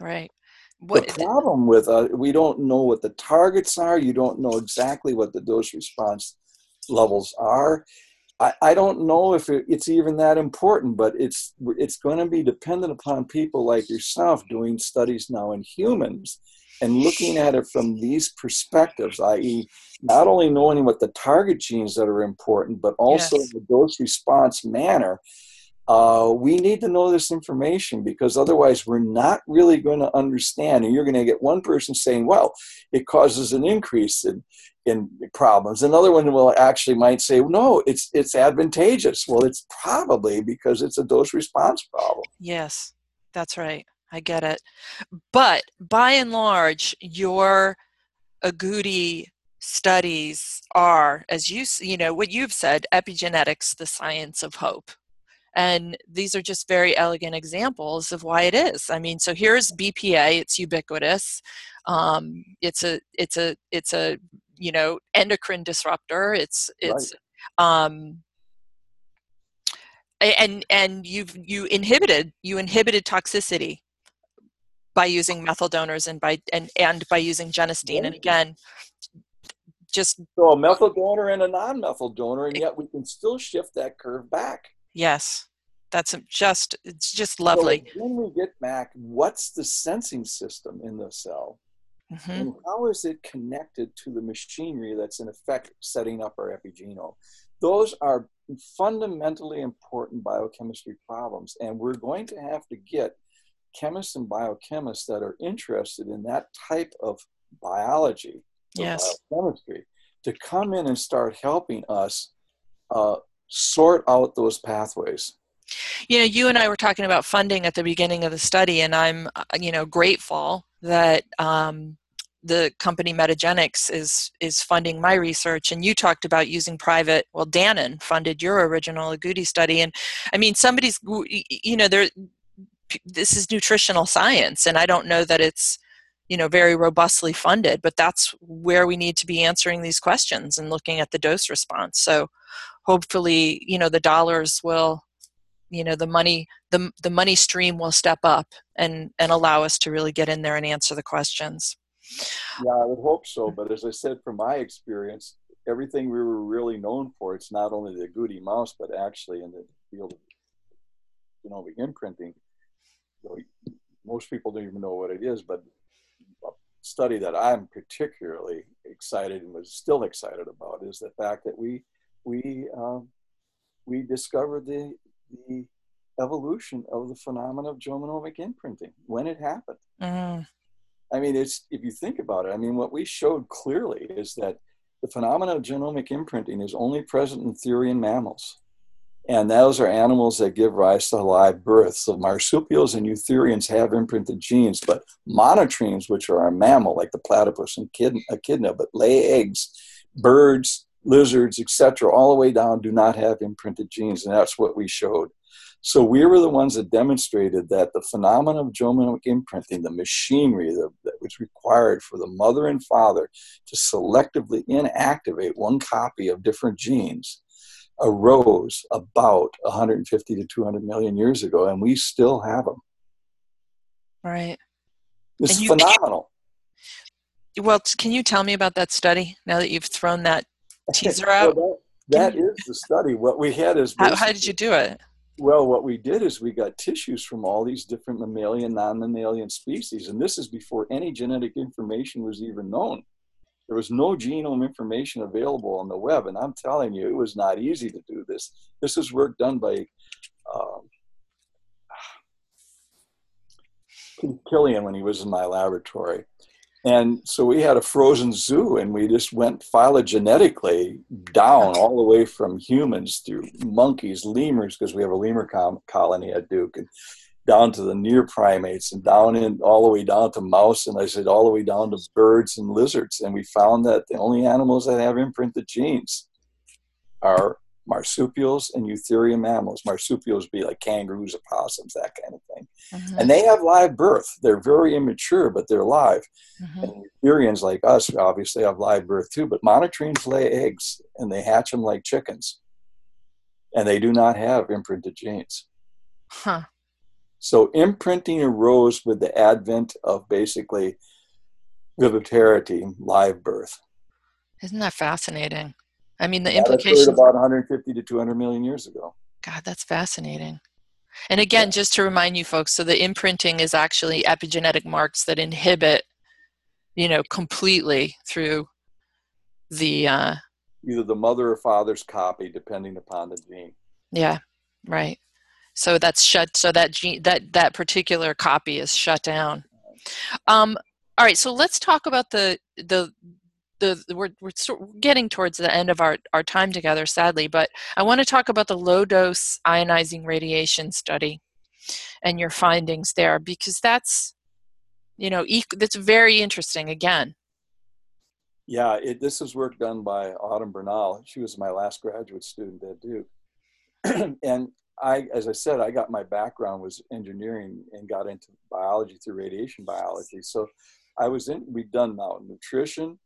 Right. What, the problem with uh, we don't know what the targets are. You don't know exactly what the dose response levels are. I, I don't know if it, it's even that important, but it's it's going to be dependent upon people like yourself doing studies now in humans and looking at it from these perspectives, i.e., not only knowing what the target genes that are important, but also yes. the dose response manner. Uh, we need to know this information because otherwise we're not really going to understand. And you're going to get one person saying, well, it causes an increase in, in problems. Another one will actually might say, no, it's, it's advantageous. Well, it's probably because it's a dose response problem. Yes, that's right. I get it. But by and large, your agouti studies are, as you you know, what you've said, epigenetics, the science of hope. And these are just very elegant examples of why it is. I mean, so here's BPA; it's ubiquitous. Um, it's a it's a it's a you know endocrine disruptor. It's it's right. um, and and you've you inhibited you inhibited toxicity by using methyl donors and by and, and by using genistein. And again, just so a methyl donor and a non-methyl donor, and yet we can still shift that curve back. Yes, that's just it's just lovely. So when we get back, what's the sensing system in the cell? Mm-hmm. And how is it connected to the machinery that's in effect setting up our epigenome? Those are fundamentally important biochemistry problems, and we're going to have to get chemists and biochemists that are interested in that type of biology, yes. biochemistry, to come in and start helping us uh, sort out those pathways. You know, you and I were talking about funding at the beginning of the study, and I'm, uh, you know, grateful that um, the company Metagenics is is funding my research. And you talked about using private. Well, Dannon funded your original Agouti study, and I mean, somebody's, you know, there this is nutritional science and i don't know that it's you know very robustly funded but that's where we need to be answering these questions and looking at the dose response. So hopefully you know the dollars will you know the money the, the money stream will step up and and allow us to really get in there and answer the questions. Yeah i would hope so but as i said from my experience everything we were really known for it's not only the goody mouse but actually in the field of you genomic imprinting know, most people don't even know what it is, but a study that I'm particularly excited and was still excited about is the fact that we we um, we discovered the the evolution of the phenomenon of genomic imprinting when it happened. Mm. I mean, it's if you think about it. I mean, what we showed clearly is that the phenomenon of genomic imprinting is only present in theory in mammals. And those are animals that give rise to live birth. So marsupials and eutherians have imprinted genes, but monotremes, which are a mammal like the platypus and echidna, but lay eggs, birds, lizards, etc., all the way down do not have imprinted genes. And that's what we showed. So we were the ones that demonstrated that the phenomenon of genomic imprinting, the machinery that was required for the mother and father to selectively inactivate one copy of different genes, arose about 150 to 200 million years ago, and we still have them. Right. It's you, phenomenal. Well, can you tell me about that study now that you've thrown that teaser out? well, that, that is the study. What we had is how, how, did you do it? Well, what we did is we got tissues from all these different mammalian, non-mammalian species, and this is before any genetic information was even known. There was no genome information available on the web, and I'm telling you, it was not easy to do this. This is work done by um, Killian when he was in my laboratory. And so we had a frozen zoo, and we just went phylogenetically down all the way from humans through monkeys, lemurs, because we have a lemur colony at Duke, and down to the near primates and down in all the way down to mouse and I said all the way down to birds and lizards. And we found that the only animals that have imprinted genes are marsupials and eutherian mammals. Marsupials be like kangaroos, opossums, that kind of thing. Mm-hmm. And they have live birth. They're very immature, but they're live. Mm-hmm. And eutherians like us obviously have live birth too, but monotremes lay eggs and they hatch them like chickens. And they do not have imprinted genes. Huh. So imprinting arose with the advent of basically viviparity, live birth. Isn't that fascinating? I mean, the that implications. about 150 to 200 million years ago. God, that's fascinating. And again, yeah. just to remind you folks, so the imprinting is actually epigenetic marks that inhibit, you know, completely through the. Uh, Either the mother or father's copy, depending upon the gene. Yeah, right. So that's shut. So that gene, that that particular copy is shut down. Um, all right. So let's talk about the the the, we're, we're getting towards the end of our, our time together, sadly, but I want to talk about the low dose ionizing radiation study and your findings there because that's, you know, that's very interesting again. Yeah, it, this is work done by Autumn Bernal. She was my last graduate student at Duke. and I, as I said, I got my background was engineering and got into biology through radiation biology. So I was in, we've done now nutrition,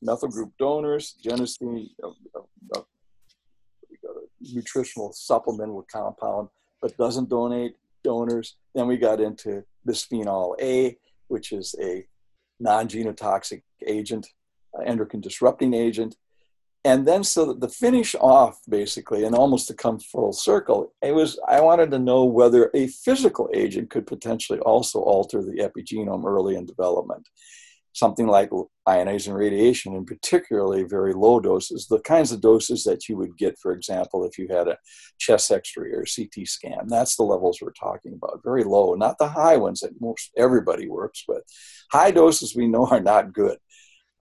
methyl group donors, genistein, uh, uh, uh, nutritional supplemental compound, but doesn't donate donors. Then we got into bisphenol A, which is a non-genotoxic agent, uh, endocrine disrupting agent. And then so that the finish off basically, and almost to come full circle, it was I wanted to know whether a physical agent could potentially also alter the epigenome early in development something like ionizing radiation, and particularly very low doses, the kinds of doses that you would get, for example, if you had a chest X-ray or a CT scan. That's the levels we're talking about. Very low, not the high ones that most everybody works with. High doses we know are not good.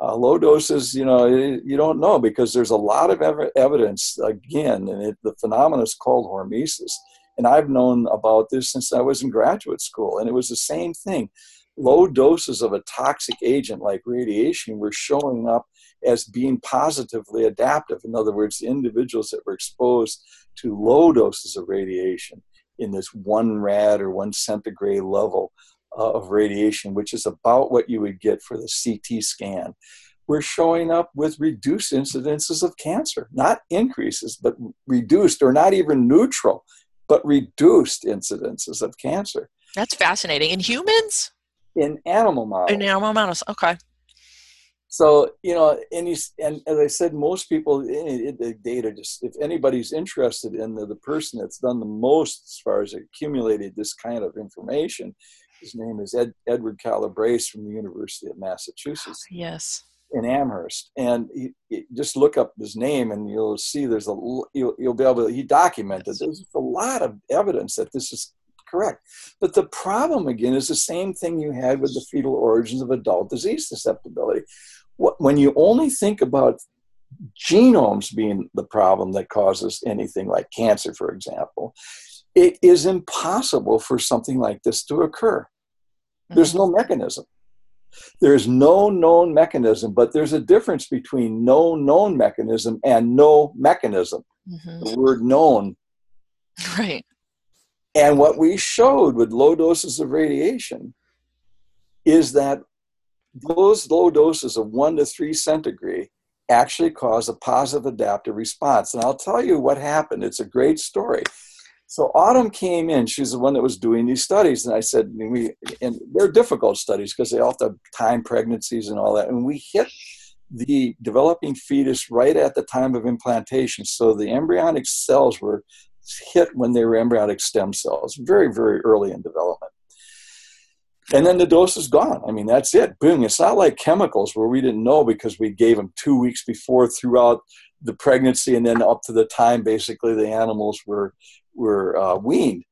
Uh, low doses, you know, you don't know because there's a lot of ev- evidence, again, and it, the phenomenon is called hormesis. And I've known about this since I was in graduate school, and it was the same thing low doses of a toxic agent like radiation were showing up as being positively adaptive. In other words, the individuals that were exposed to low doses of radiation in this one rad or one centigrade level uh, of radiation, which is about what you would get for the CT scan, We're showing up with reduced incidences of cancer, not increases, but reduced, or not even neutral, but reduced incidences of cancer. That's fascinating. In humans? in animal models. In animal models, okay. So you know, and he's, and as I said, most people in the data just if anybody's interested in the, the person that's done the most as far as accumulated this kind of information, his name is Ed, Edward Calabrese from the University of Massachusetts. Yes. In Amherst, and he, he, just look up his name, and you'll see there's a you'll, you'll be able to. He documented there's a lot of evidence that this is correct. But the problem, again, is the same thing you had with the fetal origins of adult disease susceptibility. When you only think about genomes being the problem that causes anything like cancer, for example, it is impossible for something like this to occur. There's no mechanism. There's no known mechanism, but there's a difference between no known mechanism and no mechanism. Mm-hmm. The word known right and what we showed with low doses of radiation is that those low doses of one to three centigrade actually cause a positive adaptive response. And I'll tell you what happened. It's a great story. So Autumn came in. She's the one that was doing these studies, and I said, "We and they're difficult studies because they all have time pregnancies and all that." And we hit the developing fetus right at the time of implantation, so the embryonic cells were hit when they were embryonic stem cells, very, very early in development. And then the dose is gone. I mean, that's it. Boom. It's not like chemicals where we didn't know because we gave them two weeks before throughout the pregnancy and then up to the time basically the animals were were uh, weaned.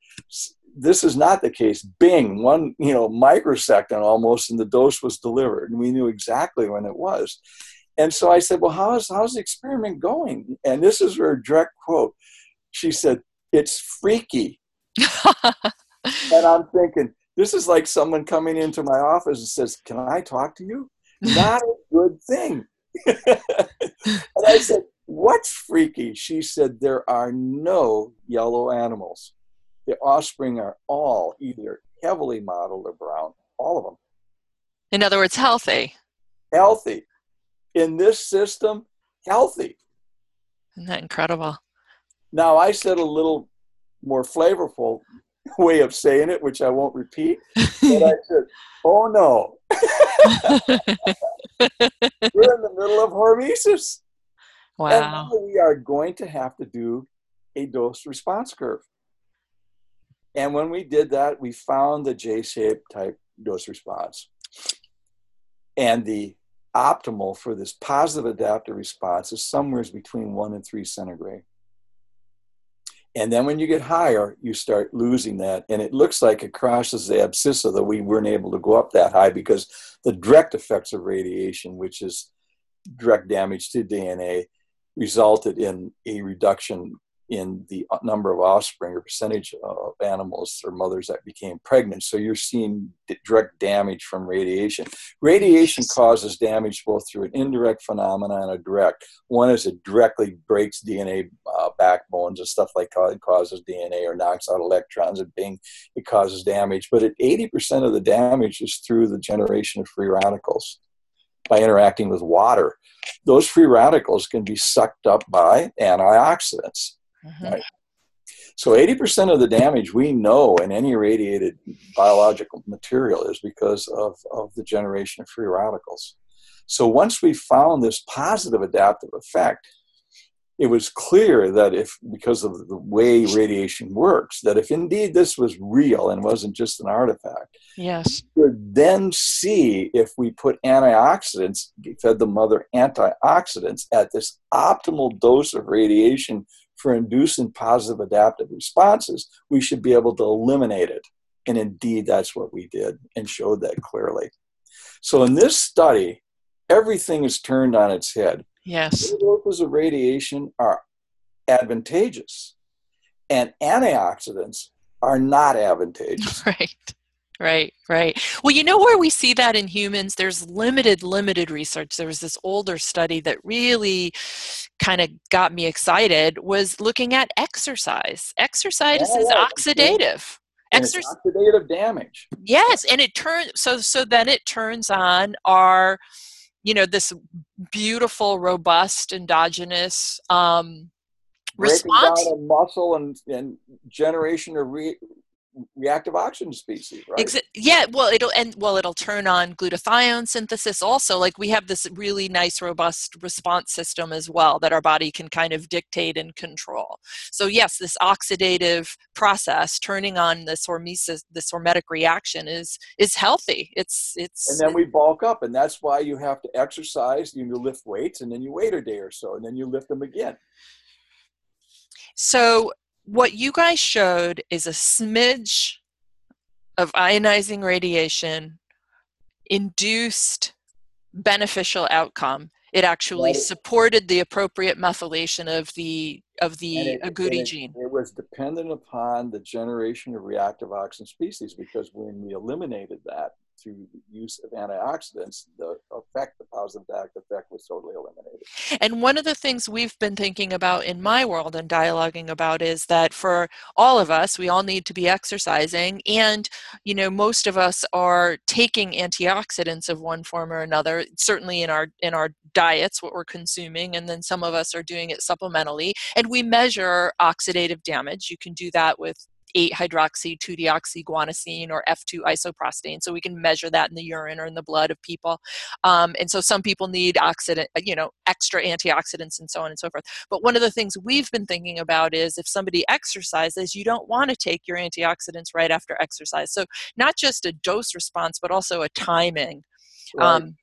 This is not the case. Bing, one you know microsecond almost, and the dose was delivered, and we knew exactly when it was. And so I said, "Well, how's how's the experiment going?" And this is her direct quote she said, It's freaky. and I'm thinking, this is like someone coming into my office and says, Can I talk to you? Not a good thing. and I said, What's freaky? She said, There are no yellow animals. The offspring are all either heavily mottled or brown, all of them. In other words, healthy. Healthy. In this system, healthy. Isn't that incredible? Now, I said a little more flavorful way of saying it, which I won't repeat, but I said, oh no. We're in the middle of hormesis. Wow. And we are going to have to do a dose response curve. And when we did that, we found the J shaped type dose response. And the optimal for this positive adaptive response is somewhere between one and three centigrade. And then when you get higher, you start losing that. And it looks like it crosses the abscissa that we weren't able to go up that high because the direct effects of radiation, which is direct damage to DNA, resulted in a reduction in the number of offspring or percentage of animals or mothers that became pregnant. So you're seeing direct damage from radiation. Radiation causes damage both through an indirect phenomenon and a direct. One is it directly breaks DNA uh, backbones and stuff like that, it causes DNA or knocks out electrons and bing, it causes damage. But at 80% of the damage is through the generation of free radicals by interacting with water. Those free radicals can be sucked up by antioxidants. Mm-hmm. Right? So 80% of the damage we know in any irradiated biological material is because of, of the generation of free radicals. So once we found this positive adaptive effect, it was clear that if, because of the way radiation works, that if indeed this was real and wasn't just an artifact, yes, we could then see if we put antioxidants, fed the mother antioxidants at this optimal dose of radiation for inducing positive adaptive responses, we should be able to eliminate it. And indeed, that's what we did and showed that clearly. So in this study, everything is turned on its head. Yes. Doses of radiation are advantageous, and antioxidants are not advantageous. Right. Right, right. Well, you know where we see that in humans? There's limited, limited research. There was this older study that really kind of got me excited was looking at exercise. Exercise yeah, is oxidative. Exercise oxidative damage. Yes, and it turns so so then it turns on our you know this beautiful robust endogenous um response? down muscle and, and generation of re, reactive oxygen species, right? Exa- yeah, well, it'll and well, it'll turn on glutathione synthesis also. Like we have this really nice, robust response system as well that our body can kind of dictate and control. So yes, this oxidative process turning on this hormesis, this hormetic reaction is is healthy. It's it's. And then we bulk up, and that's why you have to exercise. You lift weights, and then you wait a day or so, and then you lift them again. So what you guys showed is a smidge of ionizing radiation induced beneficial outcome it actually right. supported the appropriate methylation of the of the it, agouti it, gene. It was dependent upon the generation of reactive oxygen species because when we eliminated that, through the use of antioxidants, the effect, the positive effect was totally eliminated. And one of the things we've been thinking about in my world and dialoguing about is that for all of us, we all need to be exercising. And, you know, most of us are taking antioxidants of one form or another, certainly in our in our diets, what we're consuming, and then some of us are doing it supplementally. And we measure oxidative damage. You can do that with 8 hydroxy 2 deoxyguanosine or F2 isoprostane. So we can measure that in the urine or in the blood of people. Um, and so some people need oxidant, uh, you know, extra antioxidants and so on and so forth. But one of the things we've been thinking about is if somebody exercises, you don't want to take your antioxidants right after exercise. So not just a dose response, but also a timing. Right. Um,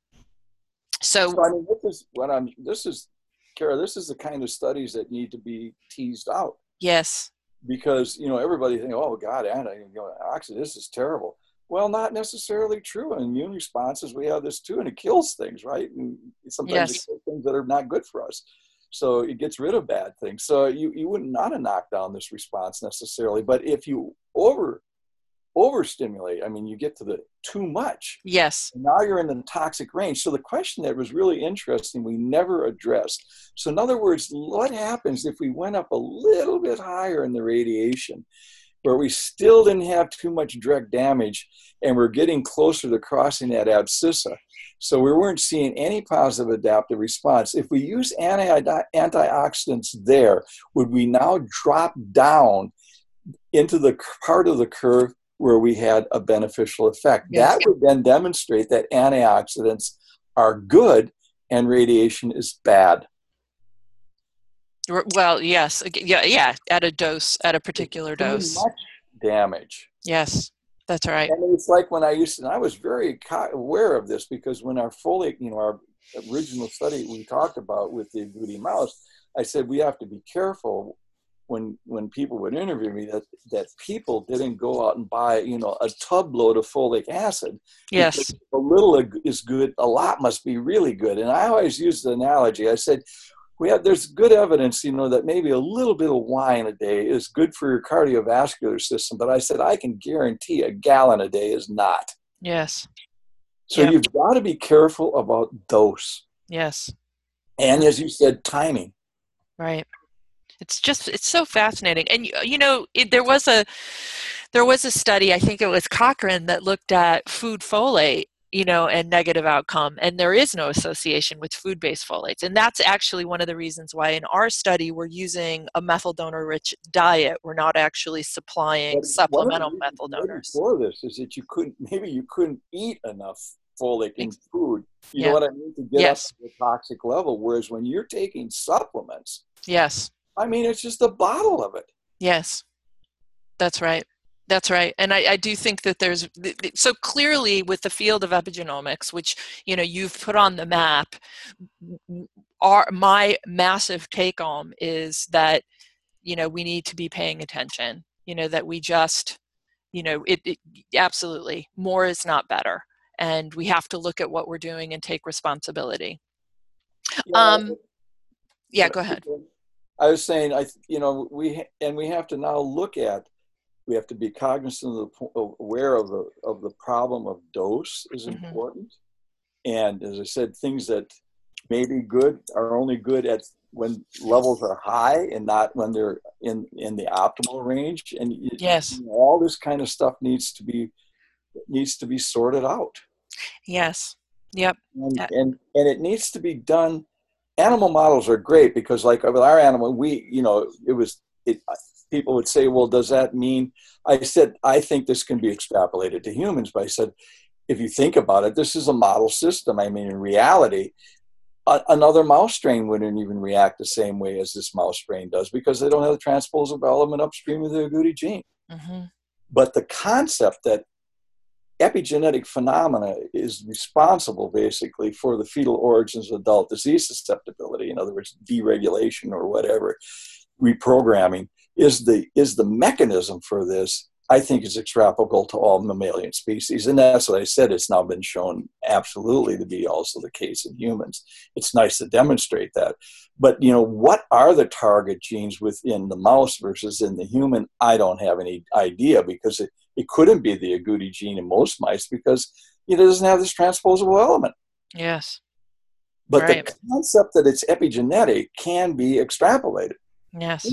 so, so I mean, this is what I'm. This is, Kara. This is the kind of studies that need to be teased out. Yes because you know everybody think, oh God, anti you know, oxygen, this is terrible. Well, not necessarily true. In immune responses, we have this too, and it kills things, right? And sometimes yes. it kills things that are not good for us. So it gets rid of bad things. So you, you wouldn't not to knock down this response necessarily, but if you over overstimulate, I mean, you get to the too much. Yes. Now you're in the toxic range. So the question that was really interesting, we never addressed. So in other words, what happens if we went up a little bit higher in the radiation, where we still didn't have too much direct damage, and we're getting closer to crossing that abscissa? So we weren't seeing any positive adaptive response. If we use anti- antioxidants there, would we now drop down into the part of the curve where we had a beneficial effect. Yes. That would then demonstrate that antioxidants are good and radiation is bad. Well, yes, yeah, yeah, at a dose, at a particular dose. Much damage. Yes, that's right. And it's like when I used to, and I was very aware of this because when our folate, you know, our original study we talked about with the agouti mouse, I said we have to be careful when when people would interview me that that people didn't go out and buy you know a tub load of folic acid. Yes, a little is good. A lot must be really good. And I always use the analogy. I said we have there's good evidence you know that maybe a little bit of wine a day is good for your cardiovascular system but i said i can guarantee a gallon a day is not yes so yep. you've got to be careful about dose yes and as you said timing right it's just it's so fascinating and you know it, there was a there was a study i think it was cochrane that looked at food folate you know, and negative outcome. And there is no association with food based folates. And that's actually one of the reasons why in our study we're using a methyl donor rich diet. We're not actually supplying but supplemental methyl donors. For this is that you couldn't, maybe you couldn't eat enough folic in food. You yeah. know what I mean? To get yes. up to the toxic level. Whereas when you're taking supplements, yes. I mean, it's just a bottle of it. Yes. That's right. That's right, and I, I, do think that there's so clearly with the field of epigenomics, which you know you've put on the map. Our my massive take home is that you know we need to be paying attention. You know that we just you know it, it absolutely more is not better, and we have to look at what we're doing and take responsibility. Yeah, um, yeah, go ahead. I was saying, I you know we and we have to now look at we have to be cognizant of the aware of the of the problem of dose is mm-hmm. important. And as i said things that may be good are only good at when levels are high and not when they're in in the optimal range. And yes you know, all this kind of stuff needs to be needs to be sorted out. Yes. Yep. And and, and it needs to be done animal models are great because like with our animal we you know it was it people would say, well, does that mean? I said, I think this can be extrapolated to humans. But I said, if you think about it, this is a model system. I mean, in reality, a- another mouse strain wouldn't even react the same way as this mouse strain does because they don't have the transposable element upstream of the agouti gene. Mm-hmm. But the concept that epigenetic phenomena is responsible basically for the fetal origins of adult disease susceptibility, in other words, deregulation or whatever, reprogramming, is the is the mechanism for this I think is extrapolable to all mammalian species. And that's what I said. It's now been shown absolutely to be also the case in humans. It's nice to demonstrate that. But, you know, what are the target genes within the mouse versus in the human? I don't have any idea because it, it couldn't be the agouti gene in most mice because it doesn't have this transposable element. Yes. But right. the concept that it's epigenetic can be extrapolated. Yes.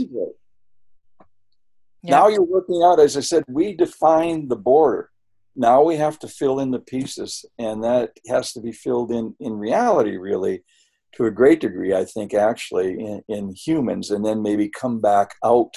Now you're working out, as I said, we define the border. Now we have to fill in the pieces, and that has to be filled in in reality, really, to a great degree, I think, actually, in, in humans, and then maybe come back out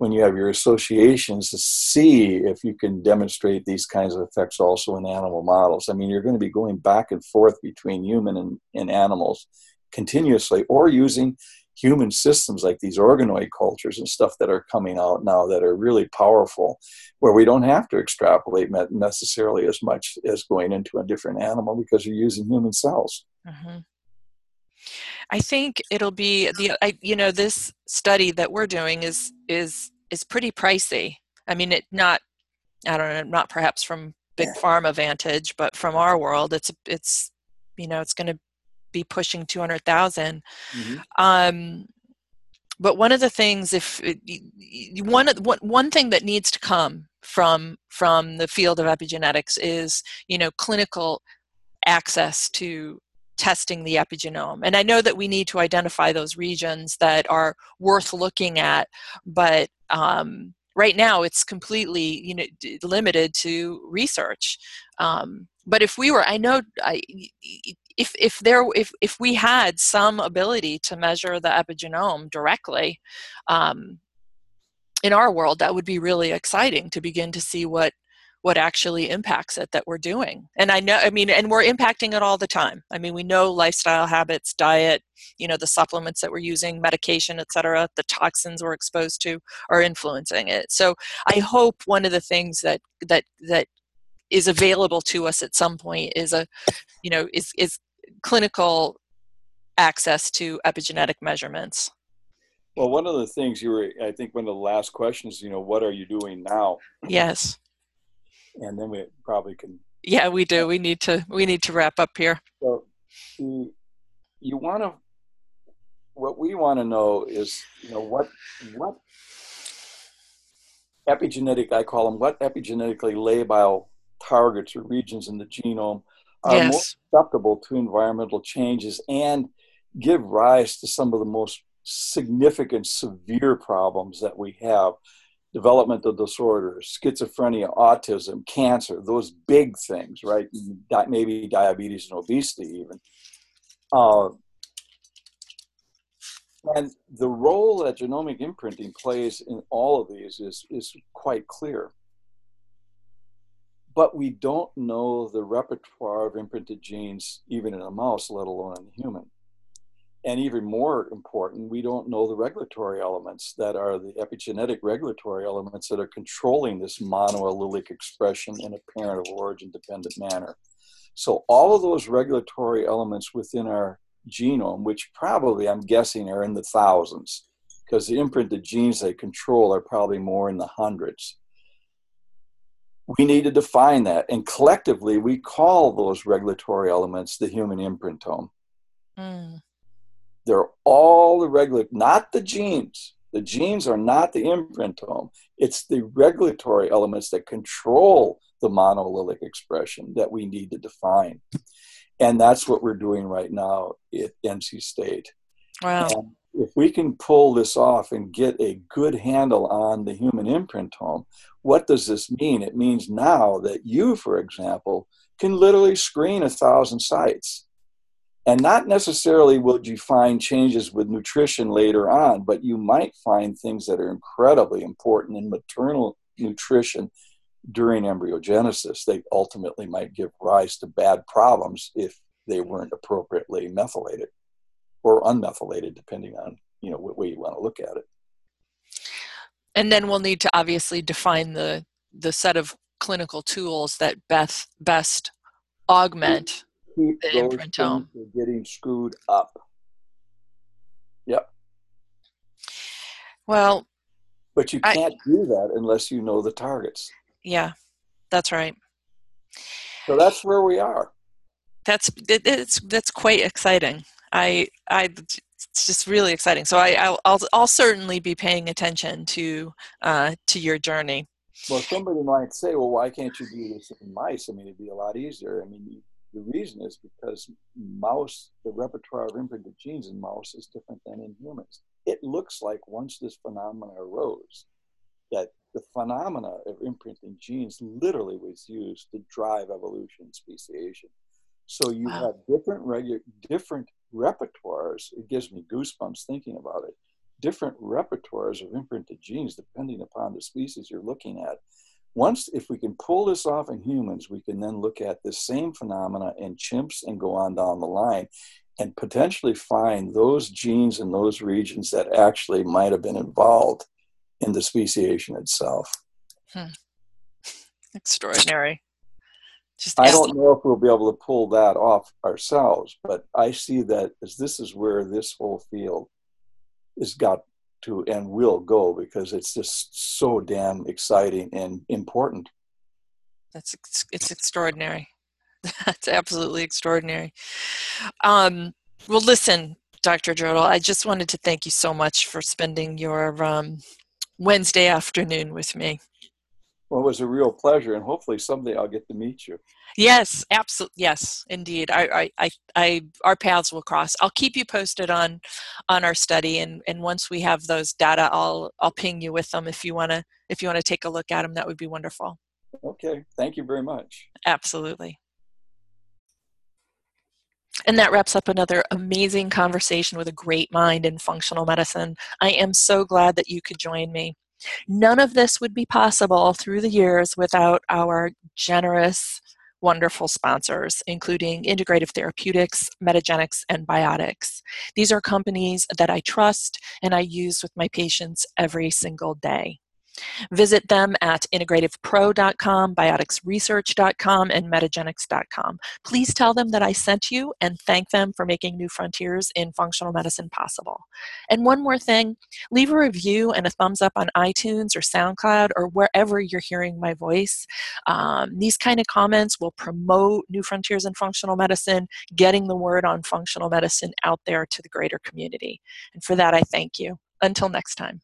when you have your associations to see if you can demonstrate these kinds of effects also in animal models. I mean, you're going to be going back and forth between human and, and animals continuously, or using human systems like these organoid cultures and stuff that are coming out now that are really powerful, where we don't have to extrapolate necessarily as much as going into a different animal because you're using human cells. Mm-hmm. I think it'll be the I, you know this study that we're doing is is is pretty pricey. I mean, it not I don't know, not perhaps from big pharma vantage, but from our world, it's it's you know it's going to be pushing 200,000. Mm-hmm. Um, but one of the things, if one one thing that needs to come from from the field of epigenetics is you know clinical access to testing the epigenome. And I know that we need to identify those regions that are worth looking at, but um, right now it's completely you know limited to research. Um, but if we were, I know, I, if if there if if we had some ability to measure the epigenome directly um, in our world that would be really exciting to begin to see what what actually impacts it that we're doing. And i know i mean and we're impacting it all the time. I mean we know lifestyle habits diet you know the supplements that we're using medication et cetera, the toxins we're exposed to are influencing it. So i hope one of the things that that that is available to us at some point is a you know is is clinical access to epigenetic measurements. Well one of the things you were i think one of the last questions you know what are you doing now? Yes and then we probably can. Yeah, we do. We need to. We need to wrap up here. So, you, you want to. What we want to know is, you know, what what epigenetic I call them what epigenetically labile targets or regions in the genome are yes. most susceptible to environmental changes and give rise to some of the most significant severe problems that we have developmental disorders, schizophrenia, autism, cancer, those big things, right? Maybe diabetes and obesity, even. Uh, and the role that genomic imprinting plays in all of these is, is quite clear. But we don't know the repertoire of imprinted genes, even in a mouse, let alone in a human and even more important, we don't know the regulatory elements that are the epigenetic regulatory elements that are controlling this monoallelic expression in a parent of origin dependent manner. So, all of those regulatory elements within our genome, which probably I'm guessing are in the thousands, because the imprinted genes they control are probably more in the hundreds. We need to define that, and collectively, we call those regulatory elements the human imprintome. Mm. They're all the regular, not the genes. The genes are not the imprintome. It's the regulatory elements that control the monoallelic expression that we need to define. And that's what we're doing right now at NC State. Wow. And if we can pull this off and get a good handle on the human imprintome, what does this mean? It means now that you, for example, can literally screen a thousand sites and not necessarily would you find changes with nutrition later on, but you might find things that are incredibly important in maternal nutrition during embryogenesis. They ultimately might give rise to bad problems if they weren't appropriately methylated or unmethylated, depending on you know what way you want to look at it. And then we'll need to obviously define the the set of clinical tools that best best augment keep the those imprintome. things getting screwed up. Yep. Well, but you can't I, do that unless you know the targets. Yeah, that's right. So that's where we are. That's it, it's that's quite exciting. I I it's just really exciting. So I I'll I'll, I'll certainly be paying attention to uh, to your journey. Well, somebody might say, "Well, why can't you do this in mice?" I mean, it'd be a lot easier. I mean, the reason is because mouse, the repertoire of imprinted genes in mouse is different than in humans. It looks like once this phenomena arose, that the phenomena of imprinting genes literally was used to drive evolution speciation. So you wow. have different regu- different repertoires. It gives me goosebumps thinking about it. Different repertoires of imprinted genes depending upon the species you're looking at once if we can pull this off in humans we can then look at the same phenomena in chimps and go on down the line and potentially find those genes in those regions that actually might have been involved in the speciation itself. Hmm. extraordinary. Just i don't know if we'll be able to pull that off ourselves but i see that as this is where this whole field has got to and will go because it's just so damn exciting and important. That's it's extraordinary. That's absolutely extraordinary. Um, well, listen, Dr. Jirtle, I just wanted to thank you so much for spending your um, Wednesday afternoon with me. Well, it was a real pleasure, and hopefully someday I'll get to meet you. Yes, absolutely. Yes, indeed. I, I, I, I, our paths will cross. I'll keep you posted on, on our study, and, and once we have those data, I'll, I'll ping you with them if you wanna, if you wanna take a look at them. That would be wonderful. Okay. Thank you very much. Absolutely. And that wraps up another amazing conversation with a great mind in functional medicine. I am so glad that you could join me. None of this would be possible through the years without our generous, wonderful sponsors, including Integrative Therapeutics, Metagenics, and Biotics. These are companies that I trust and I use with my patients every single day. Visit them at integrativepro.com, bioticsresearch.com, and metagenics.com. Please tell them that I sent you and thank them for making new frontiers in functional medicine possible. And one more thing leave a review and a thumbs up on iTunes or SoundCloud or wherever you're hearing my voice. Um, these kind of comments will promote new frontiers in functional medicine, getting the word on functional medicine out there to the greater community. And for that, I thank you. Until next time.